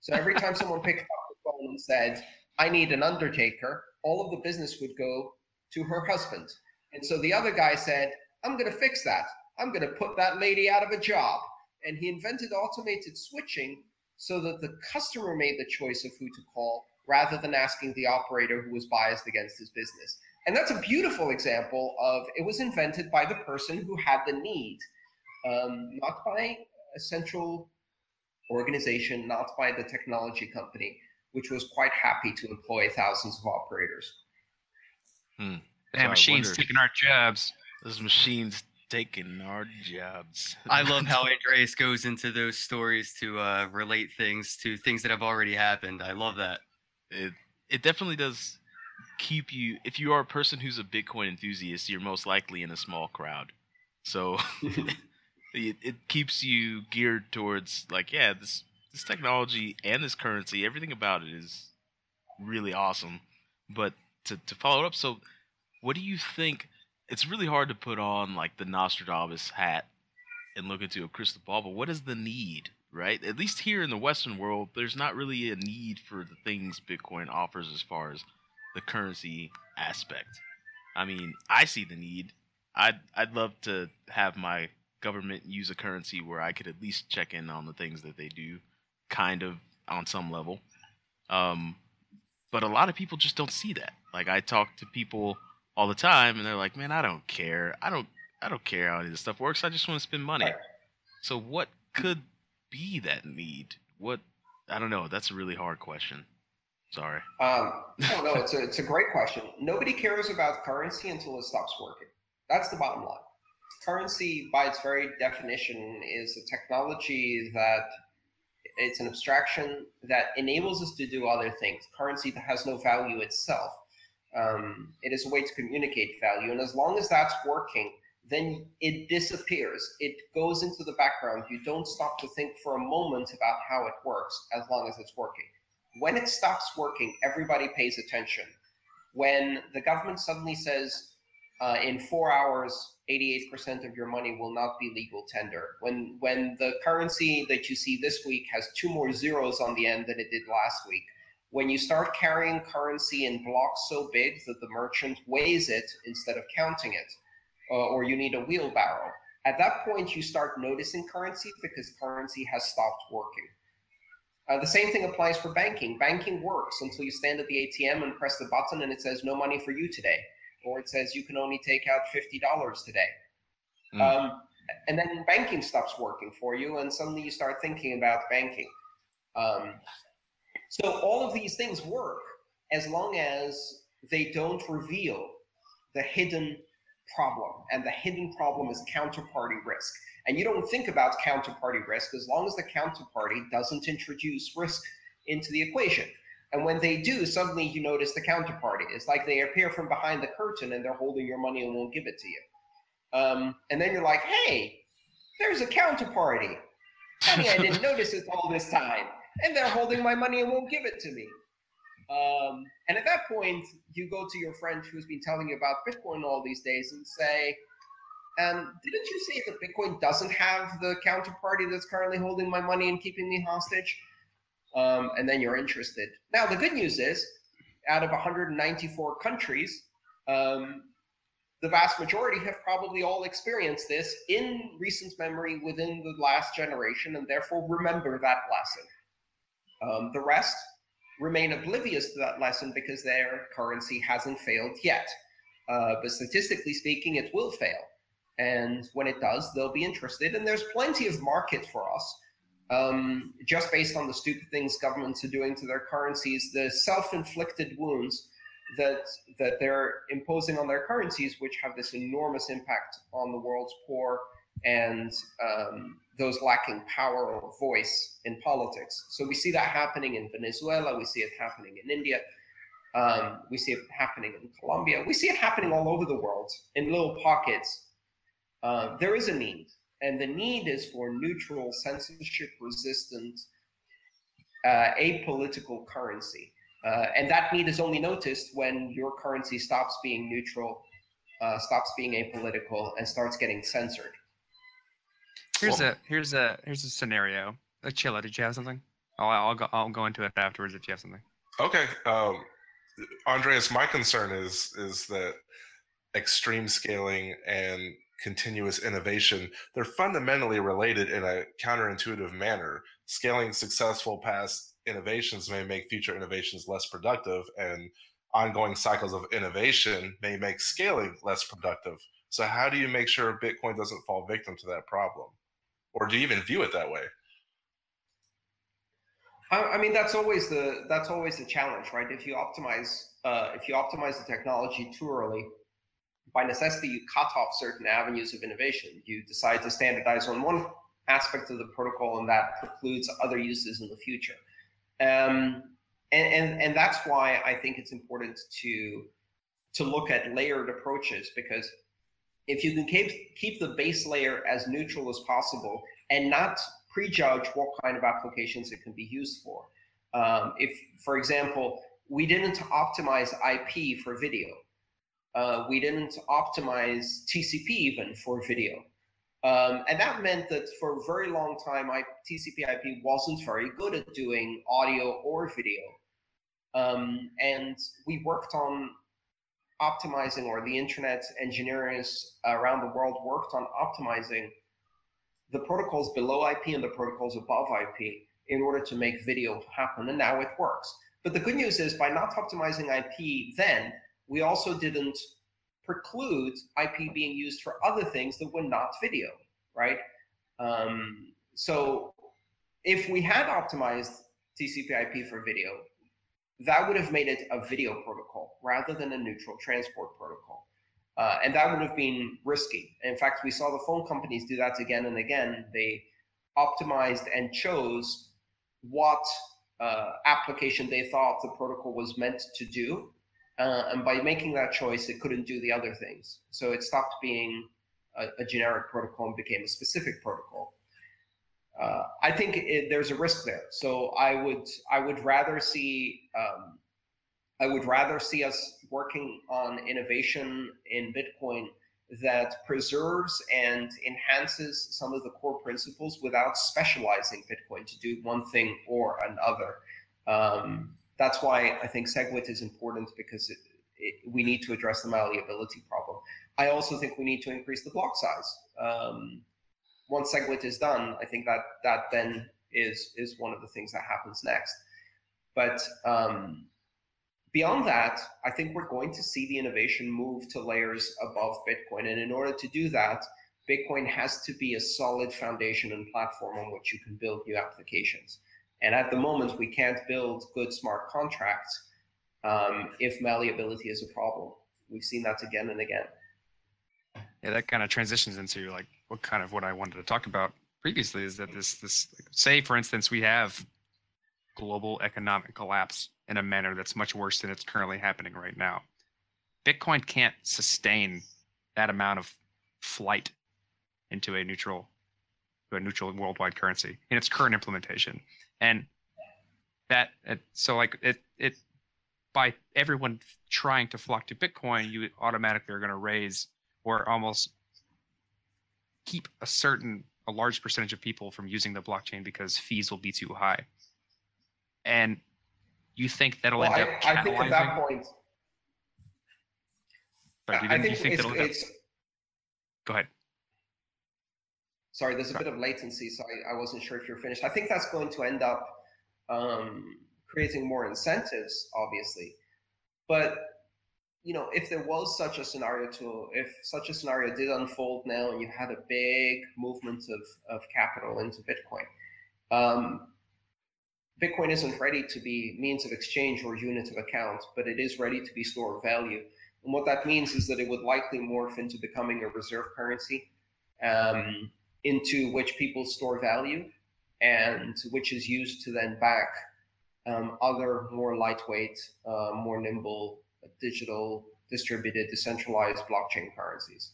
So every time someone picked up the phone and said, I need an undertaker, all of the business would go to her husband. And so the other guy said, I'm going to fix that. I'm going to put that lady out of a job. And he invented automated switching so that the customer made the choice of who to call rather than asking the operator who was biased against his business. And that's a beautiful example of it was invented by the person who had the need, um, not by a central organization, not by the technology company. which was quite happy to employ thousands of operators. Hmm. Damn So machines wonder- taking our jobs. Those machines taking our jobs. <laughs> I love how Andreas goes into those stories to uh, relate things to things that have already happened. I love that. it it definitely does keep you if you are a person who's a bitcoin enthusiast you're most likely in a small crowd. So <laughs> <laughs> it, it keeps you geared towards like yeah this this technology and this currency everything about it is really awesome. But to, to follow it up so what do you think it's really hard to put on like the nostradamus hat and look into a crystal ball but what is the need right? At least here in the western world there's not really a need for the things bitcoin offers as far as the currency aspect. I mean i see the need. I'd i'd love to have my government use a currency where i could at least check in on the things that they do kind of on some level. Um but a lot of people just don't see that. Like i talk to people all the time and they're like man i don't care. I don't i don't care how any of this stuff works. I just want to spend money. So what could be that need? What i don't know. That's a really hard question sorry Um, no, no, it's a it's a great question. Nobody cares about currency until it stops working. That's the bottom line. Currency, by its very definition, is a technology that it's an abstraction that enables us to do other things. Currency that has no value itself. Um, it is a way to communicate value, and as long as that's working, then it disappears. It goes into the background. You don't stop to think for a moment about how it works as long as it's working. When it stops working, everybody pays attention. When the government suddenly says, uh, in four hours, 88% of your money will not be legal tender. When when the currency that you see this week has two more zeros on the end than it did last week. When you start carrying currency in blocks so big that the merchant weighs it instead of counting it, uh, or you need a wheelbarrow, at that point you start noticing currency because currency has stopped working. Uh, the same thing applies for banking. Banking works until you stand at the ATM and press the button and it says no money for you today, or it says you can only take out fifty dollars today. Mm. Um, and then banking stops working for you, and suddenly you start thinking about banking. Um, so all of these things work as long as they don't reveal the hidden problem, and the hidden problem is counterparty risk. And you don't think about counterparty risk as long as the counterparty doesn't introduce risk into the equation. And when they do, suddenly you notice the counterparty. It's like they appear from behind the curtain and they're holding your money and won't give it to you. Um, and then you're like, hey, there's a counterparty. Honey, I didn't <laughs> notice it all this time. And they're holding my money and won't give it to me. Um, and at that point, you go to your friend who's been telling you about Bitcoin all these days and say, um, didn't you say that Bitcoin doesn't have the counterparty that's currently holding my money and keeping me hostage? Um, and then you're interested. Now, the good news is, out of 194 countries, um, the vast majority have probably all experienced this in recent memory within the last generation and therefore remember that lesson. Um, the rest remain oblivious to that lesson because their currency hasn't failed yet. Uh, but statistically speaking, it will fail. And when it does, they'll be interested. And there's plenty of market for us. Um, just based on the stupid things governments are doing to their currencies, the self-inflicted wounds that that they're imposing on their currencies, which have this enormous impact on the world's poor and um, those lacking power or voice in politics. So we see that happening in Venezuela. We see it happening in India. Um, we see it happening in Colombia. We see it happening all over the world in little pockets. Uh, there is a need, and the need is for neutral, censorship-resistant, uh, apolitical currency. Uh, and that need is only noticed when your currency stops being neutral, uh, stops being apolitical, and starts getting censored. Here's a here's a here's a scenario. Uh, Chilla, did you have something? I'll I'll go I'll go into it afterwards if you have something. Okay, um, Andreas, my concern is is that extreme scaling and continuous innovation they're fundamentally related in a counterintuitive manner. Scaling successful past innovations may make future innovations less productive, and ongoing cycles of innovation may make scaling less productive. So, how do you make sure Bitcoin doesn't fall victim to that problem, or do you even view it that way? I, mean, that's always the that's always the challenge, right? If you optimize uh, if you optimize the technology too early, by necessity you cut off certain avenues of innovation. You decide to standardize on one aspect of the protocol, and that precludes other uses in the future. Um, and, and and that's why I think it's important to to look at layered approaches because if you can keep keep the base layer as neutral as possible and not prejudge what kind of applications it can be used for. Um, if, for example, we didn't optimize IP for video, uh, we didn't optimize TCP even for video. Um, and that meant that for a very long time, I, TCP IP wasn't very good at doing audio or video. Um, and we worked on optimizing, or the internet engineers around the world worked on optimizing the protocols below IP and the protocols above IP in order to make video happen. And now it works. But the good news is by not optimizing IP then, we also didn't preclude IP being used for other things that were not video, right? Um, so if we had optimized TCP IP for video, that would have made it a video protocol rather than a neutral transport protocol. Uh, and that would have been risky. In fact, we saw the phone companies do that again and again. They optimized and chose what uh, application they thought the protocol was meant to do. Uh, and by making that choice, it couldn't do the other things. So it stopped being a, a generic protocol and became a specific protocol. Uh, I think it, there's a risk there. So I would I would rather see um, I would rather see us working on innovation in Bitcoin that preserves and enhances some of the core principles without specializing Bitcoin to do one thing or another. Um, that's why I think SegWit is important because it, it, we need to address the malleability problem. I also think we need to increase the block size. Um, once SegWit is done, I think that that then is is one of the things that happens next. But um, beyond that, I think we're going to see the innovation move to layers above Bitcoin. And in order to do that, Bitcoin has to be a solid foundation and platform on which you can build new applications. And at the moment, we can't build good smart contracts um, if malleability is a problem. We've seen that again and again. Yeah, that kind of transitions into like what kind of what I wanted to talk about previously is that this this say for instance we have global economic collapse in a manner that's much worse than it's currently happening right now. Bitcoin can't sustain that amount of flight into a neutral to a neutral worldwide currency in its current implementation. And that so like it it by everyone trying to flock to Bitcoin, you automatically are going to raise or almost keep a certain a large percentage of people from using the blockchain because fees will be too high. And you think that'll Well, end I, up I think at that catalyzing- point, Sorry, do you I think, you think it's, that'll end up, it's go ahead. Sorry, there's a bit of latency, so I, I wasn't sure if you're finished. I think that's going to end up um, creating more incentives, obviously. But you know, if there was such a scenario to, if such a scenario did unfold now, and you had a big movement of of capital into Bitcoin, um, Bitcoin isn't ready to be means of exchange or unit of account, but it is ready to be store of value. And what that means is that it would likely morph into becoming a reserve currency, um, into which people store value, and which is used to then back um, other more lightweight, uh, more nimble, digital, distributed, decentralized blockchain currencies.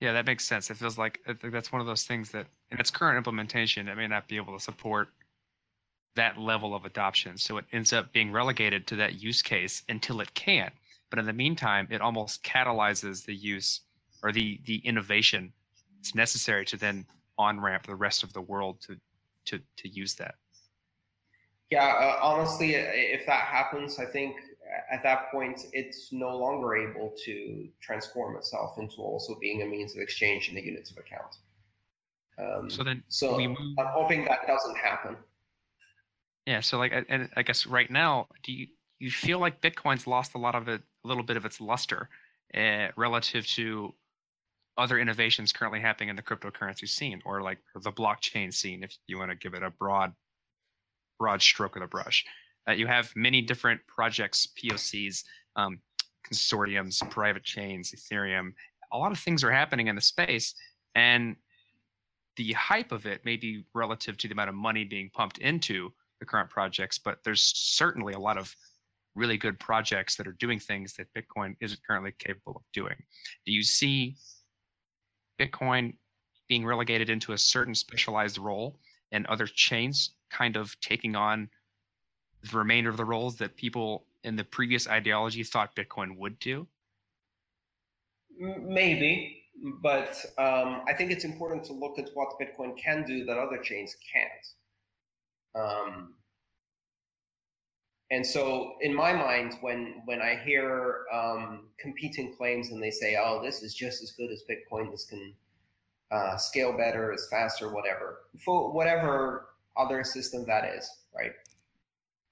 Yeah, that makes sense. It feels like that's one of those things that in its current implementation, it may not be able to support that level of adoption. So it ends up being relegated to that use case until it can. But in the meantime, it almost catalyzes the use or the the innovation it's necessary to then on ramp the rest of the world to to to use that. Yeah, uh, honestly, if that happens, I think at that point it's no longer able to transform itself into also being a means of exchange in the units of account. Um, So then so we move I'm hoping that doesn't happen. Yeah, so like, I- and I guess right now, do you you feel like Bitcoin's lost a lot of it, a little bit of its luster, uh, relative to other innovations currently happening in the cryptocurrency scene or like the blockchain scene, if you want to give it a broad, broad stroke of the brush. Uh, you have many different projects, POCs, um, consortiums, private chains, Ethereum. A lot of things are happening in the space, and the hype of it may be relative to the amount of money being pumped into the current projects, but there's certainly a lot of really good projects that are doing things that Bitcoin isn't currently capable of doing. Do you see Bitcoin being relegated into a certain specialized role and other chains kind of taking on the remainder of the roles that people in the previous ideology thought Bitcoin would do? Maybe, but um, I think it's important to look at what Bitcoin can do that other chains can't. Um, and so, in my mind, when when I hear um, competing claims and they say, "Oh, this is just as good as Bitcoin. This can uh, scale better, it's faster, whatever," for whatever other system that is, right?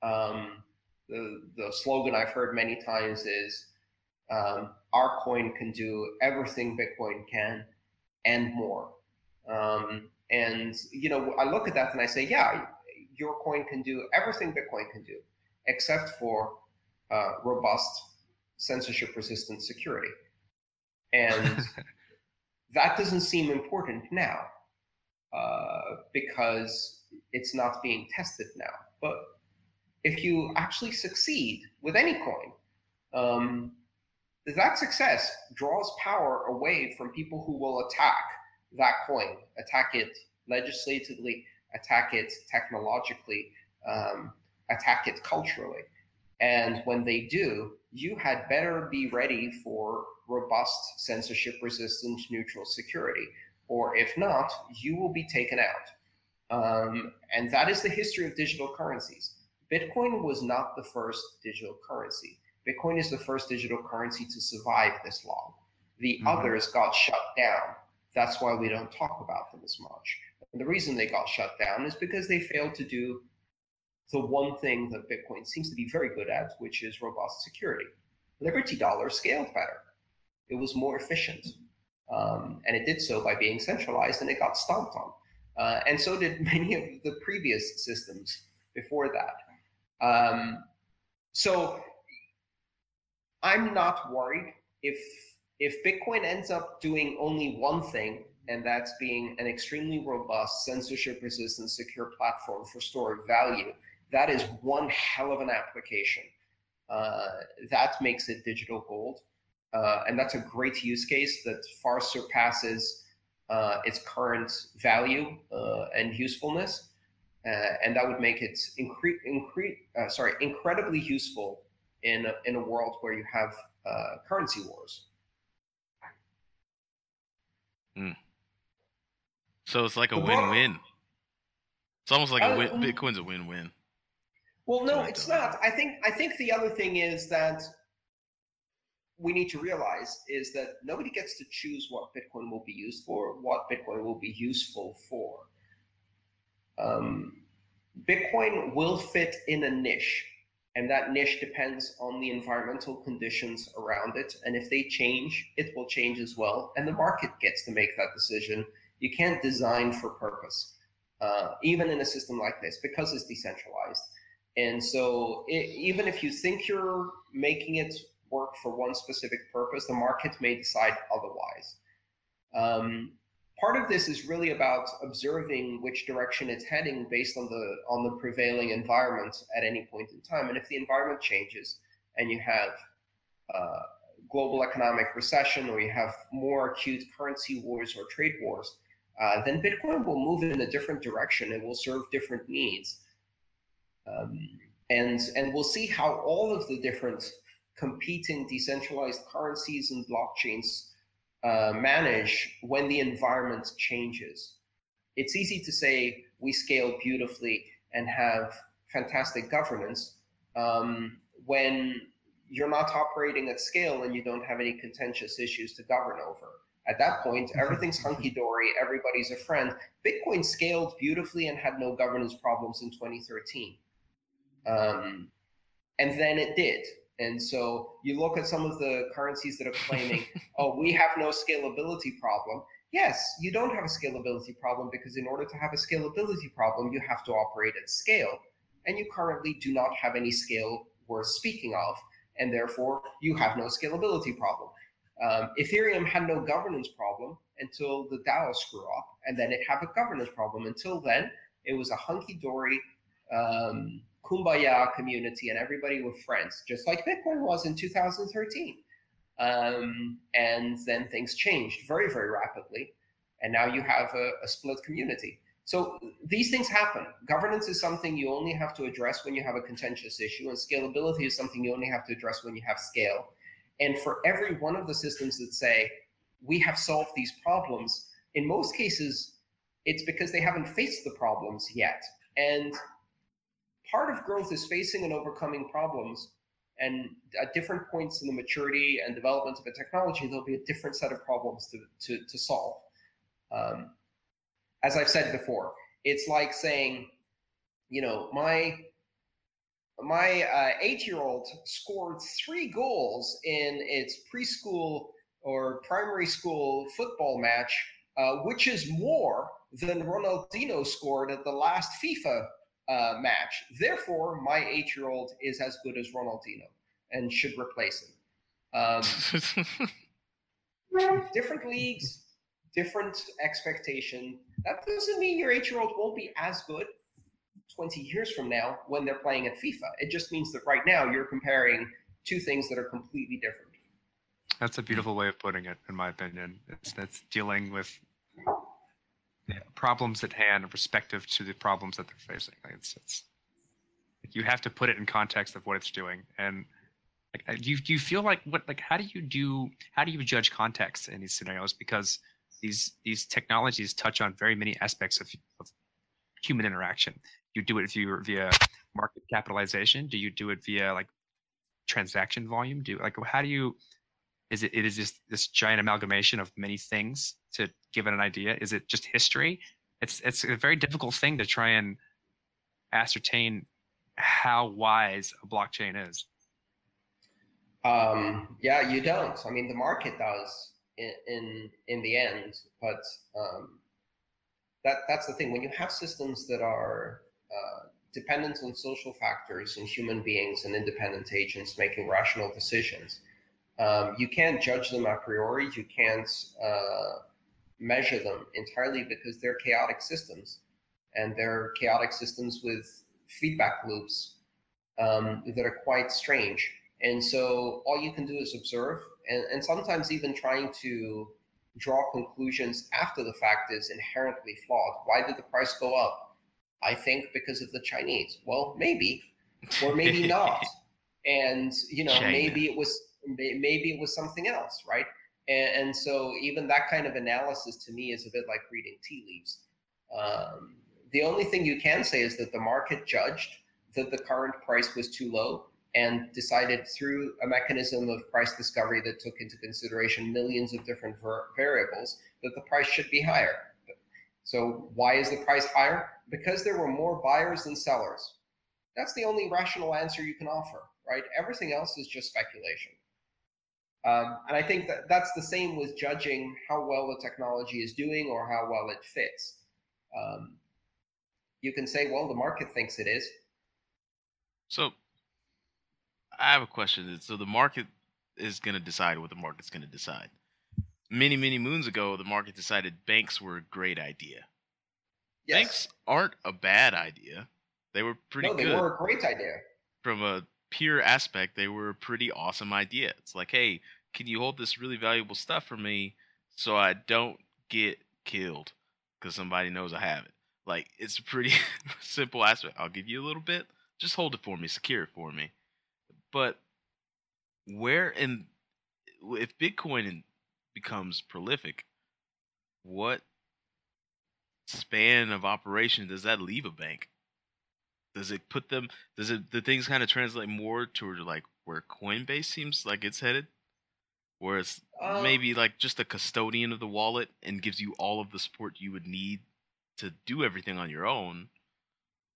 Um, the the slogan I've heard many times is, um, "Our coin can do everything Bitcoin can, and more." Um, and you know, I look at that and I say, "Yeah, your coin can do everything Bitcoin can do." Except for uh, robust censorship resistant security. And <laughs> that doesn't seem important now uh, because it's not being tested now. But if you actually succeed with any coin, um, that success draws power away from people who will attack that coin, attack it legislatively, attack it technologically, um, attack it culturally. And when they do, you had better be ready for robust, censorship resistant, neutral security. Or if not, you will be taken out. Um, and that is the history of digital currencies. Bitcoin was not the first digital currency. Bitcoin is the first digital currency to survive this long. The Mhm. others got shut down. That's why we don't talk about them as much. And the reason they got shut down is because they failed to do the one thing that Bitcoin seems to be very good at, which is robust security. Liberty Dollar scaled better. It was more efficient. Um, and it did so by being centralized and it got stomped on. Uh, and so did <laughs> many of the previous systems before that. Um, so I'm not worried if if Bitcoin ends up doing only one thing, and that's being an extremely robust, censorship-resistant, secure platform for store of value. That is one hell of an application. Uh, that makes it digital gold, uh, and that's a great use case that far surpasses uh, its current value uh, and usefulness, uh, and that would make it incre- incre- uh, sorry, incredibly useful in a, in a world where you have uh, currency wars. So it's like a win-win. It's almost like a win. Um, Bitcoin's a win-win. Well, no, it's not. I think I think the other thing is that we need to realize is that nobody gets to choose what Bitcoin will be used for, what Bitcoin will be useful for. Um, Bitcoin will fit in a niche, and that niche depends on the environmental conditions around it. And if they change, it will change as well. And the market gets to make that decision. You can't design for purpose, uh, even in a system like this, because it's decentralized. And so, it, even if you think you're making it work for one specific purpose, the market may decide otherwise. Um, part of this is really about observing which direction it's heading based on the on the prevailing environment at any point in time. And if the environment changes and you have uh, global economic recession or you have more acute currency wars or trade wars, uh, then Bitcoin will move in a different direction. It will serve different needs. Um, and and we'll see how all of the different competing decentralized currencies and blockchains uh, manage when the environment changes. It's easy to say we scale beautifully and have fantastic governance um, when you're not operating at scale and you don't have any contentious issues to govern over. At that point, everything's hunky dory, everybody's a friend. Bitcoin scaled beautifully and had no governance problems in 2013. Um, and then it did. And so you look at some of the currencies that are claiming, <laughs> oh, we have no scalability problem. Yes, you don't have a scalability problem because in order to have a scalability problem, you have to operate at scale. And you currently do not have any scale worth speaking of. And therefore, you have no scalability problem. Um, Ethereum had no governance problem until the DAO screw up, and then it had a governance problem. Until then, it was a hunky dory, um, kumbaya community, and everybody were friends, just like Bitcoin was in 2013. Um, and then things changed very, very rapidly, and now you have a, a split community. So these things happen. Governance is something you only have to address when you have a contentious issue, and scalability is something you only have to address when you have scale. And for every one of the systems that say, we have solved these problems, in most cases, it's because they haven't faced the problems yet. And part of growth is facing and overcoming problems. And at different points in the maturity and development of a technology, there'll be a different set of problems to, to, to solve. Um, as I've said before, it's like saying, you know, my my uh, eight-year-old scored three goals in its preschool or primary school football match, uh, which is more than Ronaldinho scored at the last FIFA uh, match. Therefore, my eight-year-old is as good as Ronaldinho and should replace him. Um, <laughs> different leagues, different expectation. That doesn't mean your eight-year-old won't be as good 20 years from now when they're playing at FIFA. It just means that right now you're comparing two things that are completely different. That's a beautiful way of putting it, in my opinion. It's that's dealing with yeah, problems at hand, respective to the problems that they're facing. Like it's, it's you have to put it in context of what it's doing. And like, do you do you feel like what like how do you do how do you judge context in these scenarios? Because these these technologies touch on very many aspects of, of human interaction. You do it via via market capitalization. Do you do it via like transaction volume? Do like how do you is it it is just this giant amalgamation of many things to give it an idea? Is it just history? It's it's a very difficult thing to try and ascertain how wise a blockchain is. Um, yeah, you don't. I mean, the market does in in, in the end, but um, that that's the thing. When you have systems that are uh, dependent on social factors and human beings and independent agents making rational decisions, um, you can't judge them a priori. You can't uh, measure them entirely because they're chaotic systems, and they're chaotic systems with feedback loops um, that are quite strange. And so all you can do is observe, and, and sometimes even trying to draw conclusions after the fact is inherently flawed. Why did the price go up? I think because of the Chinese. Well, maybe, or maybe <laughs> not. And you know, China. maybe it was maybe it was something else, right? And, and so even that kind of analysis to me is a bit like reading tea leaves. Um, the only thing you can say is that the market judged that the current price was too low and decided through a mechanism of price discovery that took into consideration millions of different ver- variables that the price should be higher. So why is the price higher? Because there were more buyers than sellers. That's the only rational answer you can offer, right? Everything else is just speculation. Um, and I think that that's the same with judging how well the technology is doing or how well it fits. Um, you can say, well, the market thinks it is. So, I have a question. So the market is going to decide what the market's going to decide. Many, many moons ago, the market decided banks were a great idea. Yes. Banks aren't a bad idea. They were pretty good. no, they good. were a great idea. From a pure aspect, they were a pretty awesome idea. It's like, hey, can you hold this really valuable stuff for me so I don't get killed because somebody knows I have it? Like, it's a pretty <laughs> simple aspect. I'll give you a little bit. Just hold it for me, secure it for me. But where in if Bitcoin becomes prolific, what span of operation does that leave a bank? Does it put them? Does it the things kind of translate more toward like where Coinbase seems like it's headed, where it's Um, maybe like just a custodian of the wallet and gives you all of the support you would need to do everything on your own,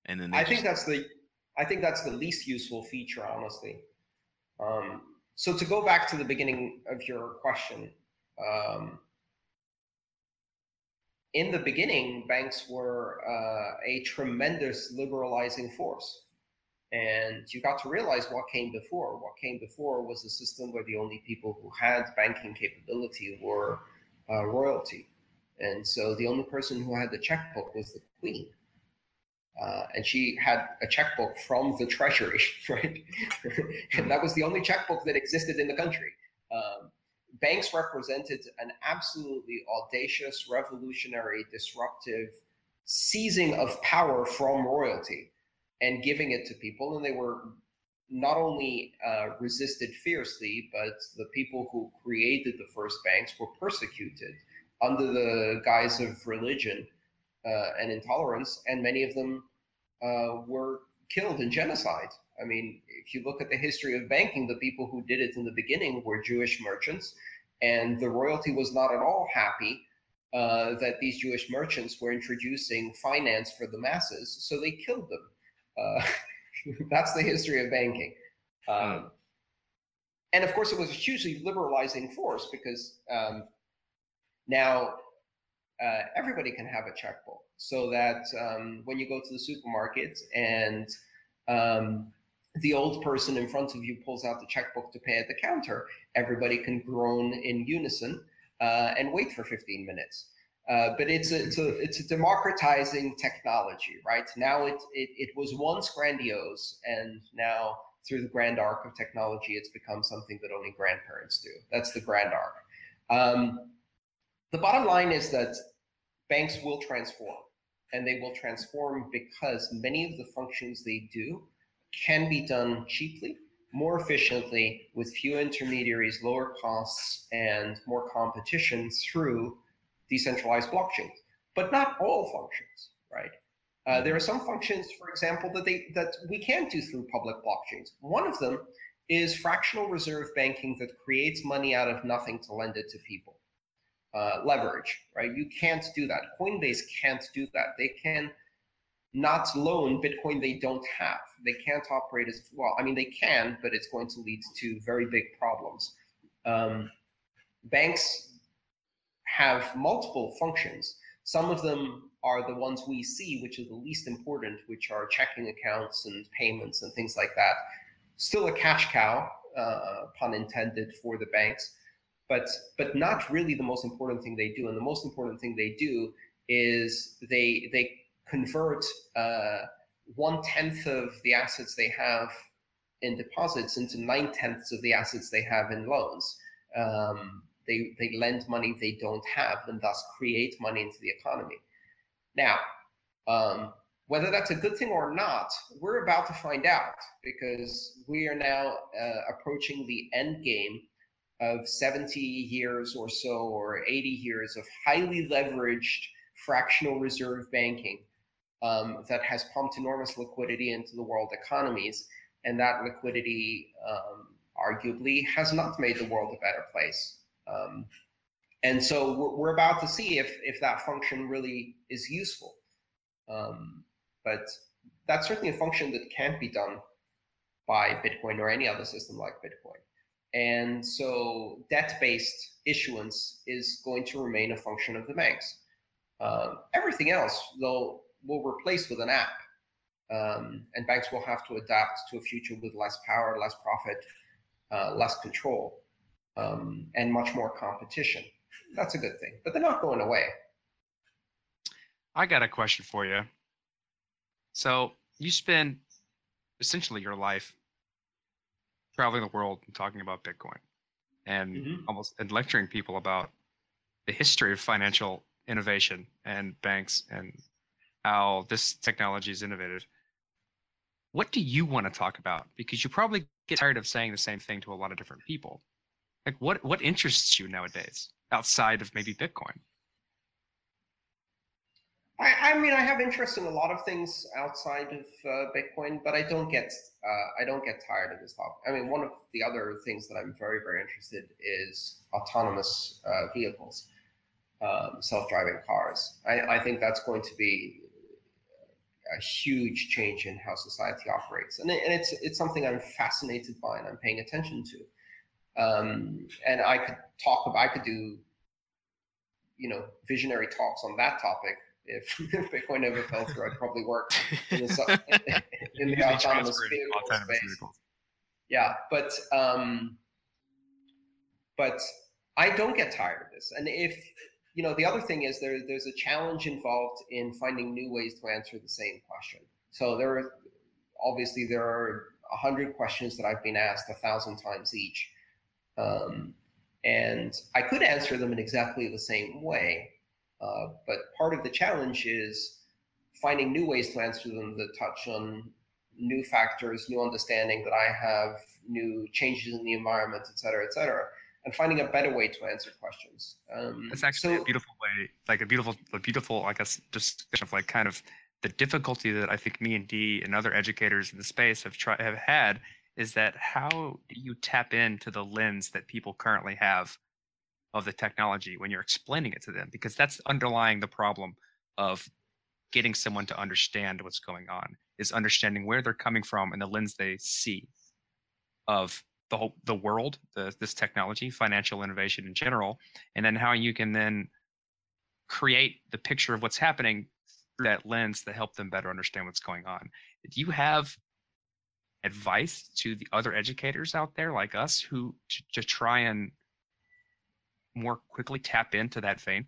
and then I think that's the I think that's the least useful feature, honestly. Um, so to go back to the beginning of your question, um, in the beginning, banks were uh, a tremendous liberalizing force. And you got to realize what came before. What came before was a system where the only people who had banking capability were uh, royalty. And so the only person who had the checkbook was the queen. Uh, and she had a checkbook from the treasury, <laughs> right? <laughs> and that was the only checkbook that existed in the country. Um, banks represented an absolutely audacious, revolutionary, disruptive seizing of power from royalty and giving it to people. And they were not only uh, resisted fiercely, but the people who created the first banks were persecuted under the guise of religion uh, and intolerance, and many of them uh, were killed in genocide. I mean, if you look at the history of banking, the people who did it in the beginning were Jewish merchants, and the royalty was not at all happy uh, that these Jewish merchants were introducing finance for the masses, so they killed them. Uh, <laughs> that's the history of banking. Um, and of course, it was a hugely liberalizing force because um, now uh, everybody can have a checkbook. So that um, when you go to the supermarket and um, the old person in front of you pulls out the checkbook to pay at the counter, everybody can groan in unison uh, and wait for 15 minutes. Uh, but it's a, it's a it's a democratizing technology, right? Now it, it it was once grandiose, and now through the grand arc of technology, it's become something that only grandparents do. That's the grand arc. Um, the bottom line is that banks will transform, and they will transform because many of the functions they do can be done cheaply, more efficiently, with few intermediaries, lower costs, and more competition through decentralized blockchains, but not all functions, right? Uh, there are some functions, for example, that they that we can't do through public blockchains. One of them is fractional reserve banking that creates money out of nothing to lend it to people. Uh, leverage, right? You can't do that. Coinbase can't do that. They can not loan Bitcoin they don't have. They can't operate as well. I mean, they can, but it's going to lead to very big problems. Um, banks have multiple functions. Some of them are the ones we see, which are the least important, which are checking accounts and payments and things like that. Still a cash cow, uh, pun intended, for the banks, but but not really the most important thing they do. And the most important thing they do is they they convert uh, one tenth of the assets they have in deposits into nine tenths of the assets they have in loans. Um, they, they lend money they don't have and thus create money into the economy. Now, um, whether that's a good thing or not, we're about to find out because we are now uh, approaching the end game of 70 years or so, or 80 years of highly leveraged fractional reserve banking um, that has pumped enormous liquidity into the world economies. And that liquidity um, arguably has not made the world a better place. Um, and so we're, we're, about to see if, if that function really is useful. Um, but that's certainly a function that can't be done by Bitcoin or any other system like Bitcoin. And so debt-based issuance is going to remain a function of the banks. Um, everything else, though, will replace with an app. Um, and banks will have to adapt to a future with less power, less profit, uh, less control um, and much more competition. That's a good thing, but they're not going away. I got a question for you. So you spend essentially your life traveling the world and talking about Bitcoin and mm-hmm. almost and lecturing people about the history of financial innovation and banks and how this technology is innovative. What do you want to talk about? Because you probably get tired of saying the same thing to a lot of different people. Like what what interests you nowadays outside of maybe Bitcoin? I, I mean, I have interest in a lot of things outside of uh, Bitcoin, but I don't get uh, I don't get tired of this topic. I mean, one of the other things that I'm very very interested is autonomous uh, vehicles, um, self driving cars. I, I think that's going to be a huge change in how society operates, and, it, and it's it's something I'm fascinated by and I'm paying attention to. Um, and I could talk about, I could do, you know, visionary talks on that topic. If, <laughs> if Bitcoin ever fell through, I'd probably work in the, in the <laughs> autonomous vehicle autonomous space. vehicles. Yeah, but um, but I don't get tired of this. And if you know, the other thing is there there's a challenge involved in finding new ways to answer the same question. So there are obviously there are a hundred questions that I've been asked a thousand times each, um, and I could answer them in exactly the same way. Uh, but part of the challenge is finding new ways to answer them that touch on new factors, new understanding that I have, new changes in the environment, et cetera, et cetera, and finding a better way to answer questions. Um, It's actually so- a beautiful way, like a beautiful, a beautiful, I guess, discussion of like kind of the difficulty that I think me and Dee and other educators in the space have tried have had is that how do you tap into the lens that people currently have of the technology when you're explaining it to them? Because that's underlying the problem of getting someone to understand what's going on is understanding where they're coming from and the lens they see of the whole the world, the, this technology, financial innovation in general, and then how you can then create the picture of what's happening through that lens to help them better understand what's going on. Do you have advice to the other educators out there like us who to, to try and more quickly tap into that vein?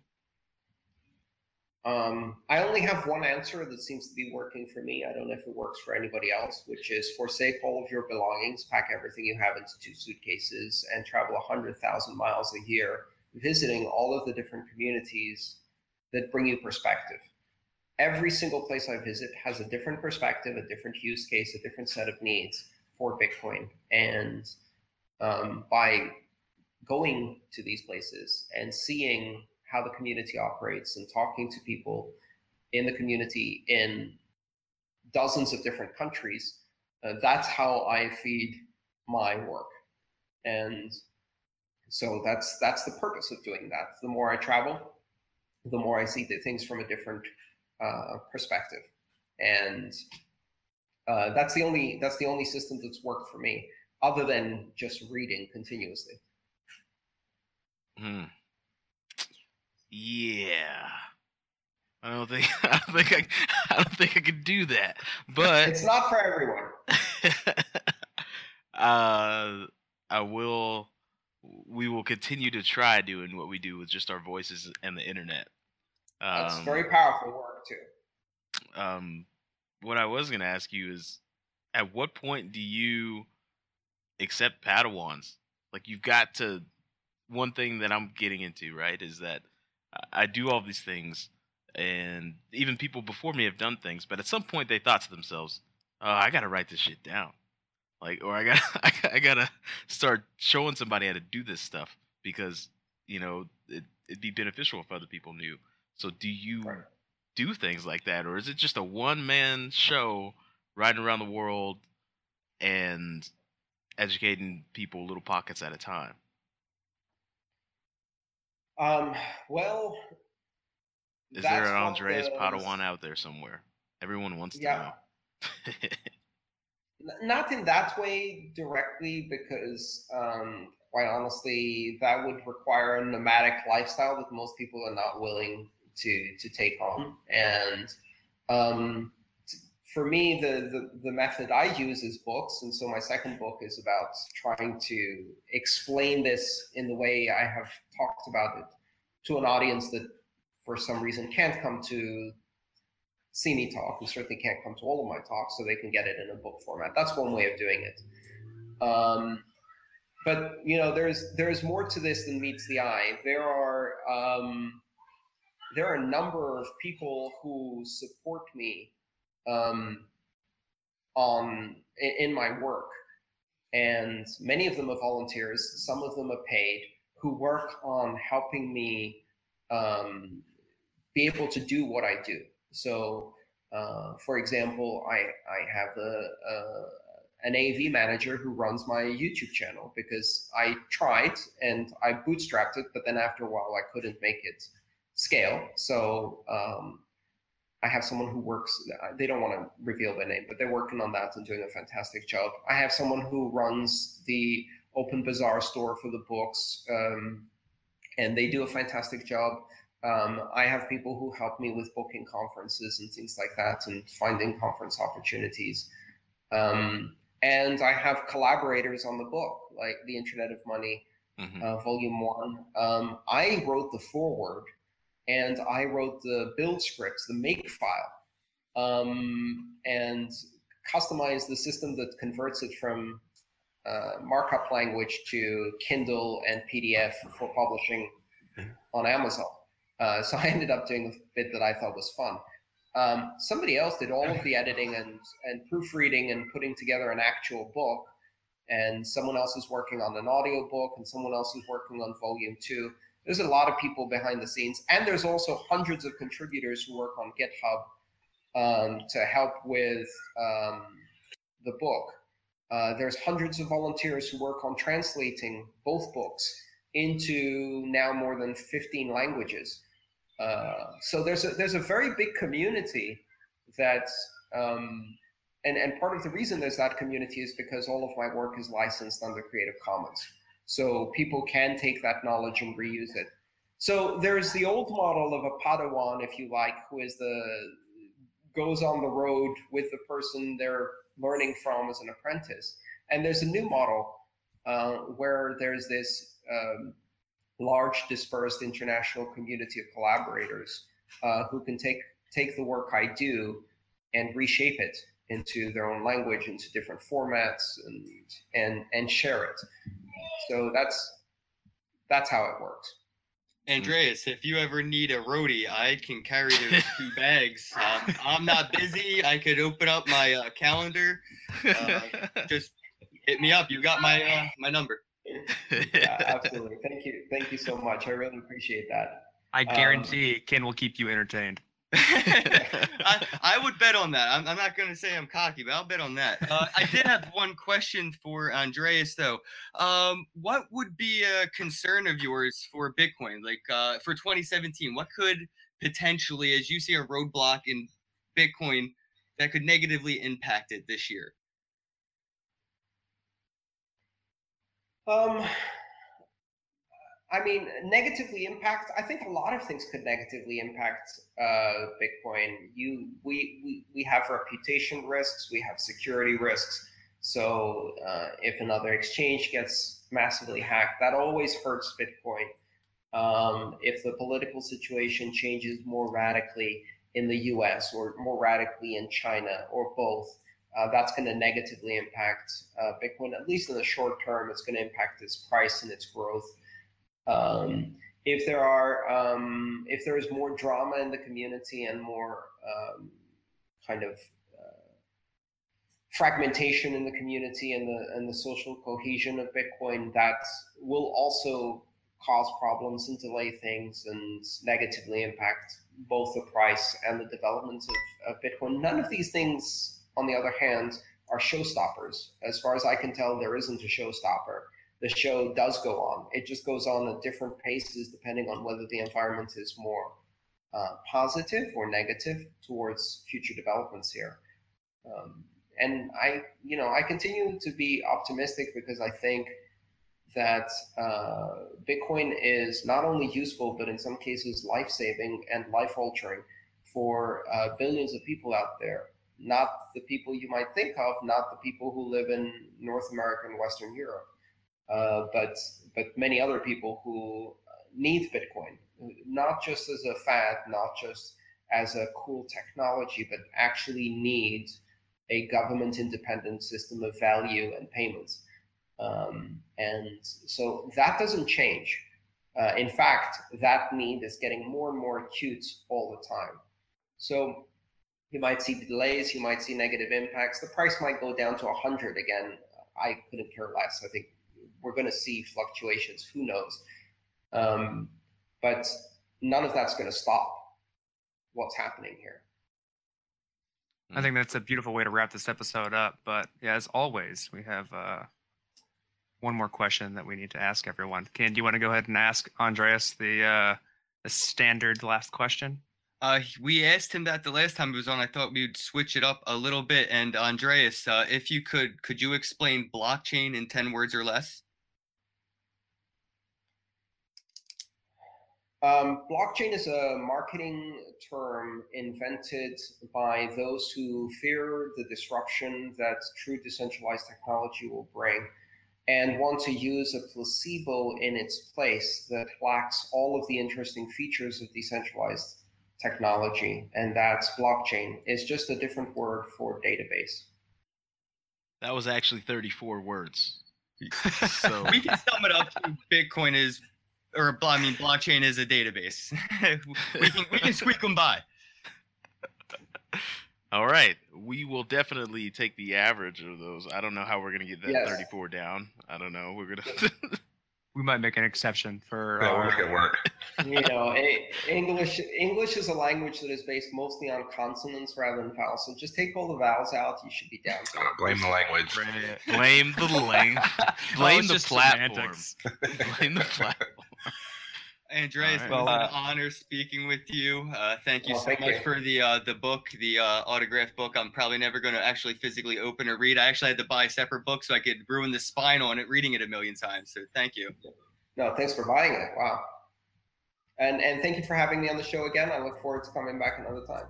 Um, I only have one answer that seems to be working for me. I don't know if it works for anybody else, which is forsake all of your belongings, pack everything you have into two suitcases, and travel 100,000 miles a year, visiting all of the different communities that bring you perspective. Every single place I visit has a different perspective, a different use case, a different set of needs for Bitcoin. And um, by going to these places and seeing how the community operates and talking to people in the community in dozens of different countries, uh, that's how I feed my work. And so that's that's the purpose of doing that. The more I travel, the more I see the things from a different uh, perspective, and uh, that's the only that's the only system that's worked for me, other than just reading continuously. Hmm. Yeah. I don't think <laughs> I don't think I, <laughs> I don't think I could do that. But It's not for everyone. <laughs> uh I will we will continue to try doing what we do with just our voices and the internet. That's Um, very powerful work too. um what I was going to ask you is at what point do you accept padawans? Like you've got to one thing that I'm getting into, right, is that I- do all these things and even people before me have done things, but at some point they thought to themselves, "Oh, I got to write this shit down." Like or I got <laughs> I got to start showing somebody how to do this stuff because, you know, it, it'd be beneficial if other people knew. So do you do things like that, or is it just a one man show riding around the world and educating people little pockets at a time? Um, well, Is there an Andreas the- Padawan out there somewhere? Everyone wants to Yeah. know. <laughs> Not in that way directly, because um, quite honestly, that would require a nomadic lifestyle that most people are not willing to to take on. And um, t- for me, the, the the method I use is books, and so my second book is about trying to explain this in the way I have talked about it to an audience that, for some reason, can't come to see me talk and certainly can't come to all of my talks so they can get it in a book format. That's one way of doing it. Um, but you know there's there's more to this than meets the eye. There are um, there are a number of people who support me um, on in my work. And many of them are volunteers some of them are paid who work on helping me um, be able to do what i do so, uh, for example, I, I have a, uh, an AV manager who runs my YouTube channel because I tried and I bootstrapped it, but then after a while I couldn't make it scale. So um, I have someone who works. They don't want to reveal their name, but they're working on that and doing a fantastic job. I have someone who runs the Open Bazaar store for the books, um, and they do a fantastic job. Um, I have people who help me with booking conferences and things like that, and finding conference opportunities. Um, and I have collaborators on the book, like the Internet of Money, Mhm. uh, Volume One. Um, I wrote the foreword, and I wrote the build scripts, the make file, um, and customized the system that converts it from uh, markup language to Kindle and PDF for publishing on Amazon. Uh, so <laughs> I ended up doing a bit that I thought was fun. Um, somebody else did all of the editing and, and proofreading and putting together an actual book. And someone else is working on an audio book, and someone else is working on volume two. There's a lot of people behind the scenes, and there's also hundreds of contributors who work on GitHub um, to help with um, the book. Uh, there's hundreds of volunteers who work on translating both books into now more than 15 languages. Uh, so there's a there's a very big community that um, and and part of the reason there's that community is because all of my work is licensed under Creative Commons, so people can take that knowledge and reuse it. So there's the old model of a Padawan, if you like, who is the goes on the road with the person they're learning from as an apprentice, and there's a new model uh, where there's this um, large dispersed international community of collaborators uh, who can take take the work I do and reshape it into their own language, into different formats, and and and share it. So that's that's how it works. Andreas, if you ever need a roadie, I can carry those <laughs> two bags. Um, I'm not busy. I could open up my uh, calendar. Uh, <laughs> just hit me up. You got my uh, my number. <laughs> Yeah, absolutely. Thank you. Thank you so much. I really appreciate that. I Um, guarantee Ken will keep you entertained. <laughs> I, I would bet on that. I'm, I'm not going to say I'm cocky, but I'll bet on that. Uh, I did have <laughs> one question for Andreas, though. Um, what would be a concern of yours for Bitcoin? Like uh, for 2017, what could potentially, as you see a roadblock in Bitcoin, that could negatively impact it this year? Um, I mean, negatively impact. I think a lot of things could negatively impact uh, Bitcoin. You, we, we, we have reputation risks. We have security risks. So uh, if another exchange gets massively hacked, that always hurts Bitcoin. Um, if the political situation changes more radically in the U.S. or more radically in China or both, uh, that's going to negatively impact uh, Bitcoin. At least in the short term, it's going to impact its price and its growth. Um, if there are, um, if there is more drama in the community and more um, kind of uh, fragmentation in the community and the and the social cohesion of Bitcoin, that will also cause problems and delay things and negatively impact both the price and the development of, of Bitcoin. None of these things, on the other hand, are showstoppers. As far as I can tell, there isn't a showstopper. The show does go on. It just goes on at different paces depending on whether the environment is more uh, positive or negative towards future developments here. Um, and I, you know, I continue to be optimistic because I think that uh, Bitcoin is not only useful, but in some cases life saving and life altering for uh, billions of people out there. Not the people you might think of, not the people who live in North America and Western Europe, uh, but but many other people who need Bitcoin, not just as a fad, not just as a cool technology, but actually need a government independent system of value and payments. Um, and so that doesn't change. Uh, in fact, that need is getting more and more acute all the time. So you might see delays, you might see negative impacts. The price might go down to 100 again. I couldn't care less. I think we're going to see fluctuations. Who knows? Um, but none of that's going to stop what's happening here. I think that's a beautiful way to wrap this episode up. But yeah, as always, we have uh, one more question that we need to ask everyone. Ken, do you want to go ahead and ask Andreas the uh, the standard last question? Uh, we asked him that the last time he was on. I thought we'd switch it up a little bit. And Andreas, uh, if you could, could you explain blockchain in ten words or less? Um, blockchain is a marketing term invented by those who fear the disruption that true decentralized technology will bring and want to use a placebo in its place that lacks all of the interesting features of decentralized technology. And that's blockchain. It's just a different word for database. That was actually 34 words. <laughs> So We can sum it up Bitcoin is, or I mean, blockchain is a database. <laughs> we can we can squeak them by. All right, we will definitely take the average of those. I don't know how we're gonna get that Yes. 34 down. I don't know. We're gonna. <laughs> <laughs> We might make an exception for. Yeah, we'll uh, make it work. <laughs> you know, English English is a language that is based mostly on consonants rather than vowels. So just take all the vowels out. You should be down to it. Blame the language. Blame the language. <laughs> Blame the just platform. semantics. <laughs> Blame the platform. Andreas, All it right. was an honor speaking with you. Uh, thank you Well, so thank much you. for the uh, the book, the uh, autograph book. I'm probably never going to actually physically open or read. I actually had to buy a separate book so I could ruin the spine on it reading it a million times. So thank you. No, thanks for buying it. Wow. And and thank you for having me on the show again. I look forward to coming back another time.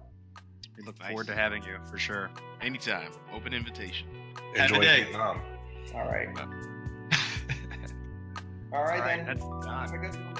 We look Nice. forward to having you for sure. Anytime. Open invitation. Have a Enjoy day. Vietnam. All right. Uh, All right, All right, then. that's Have done. a good one.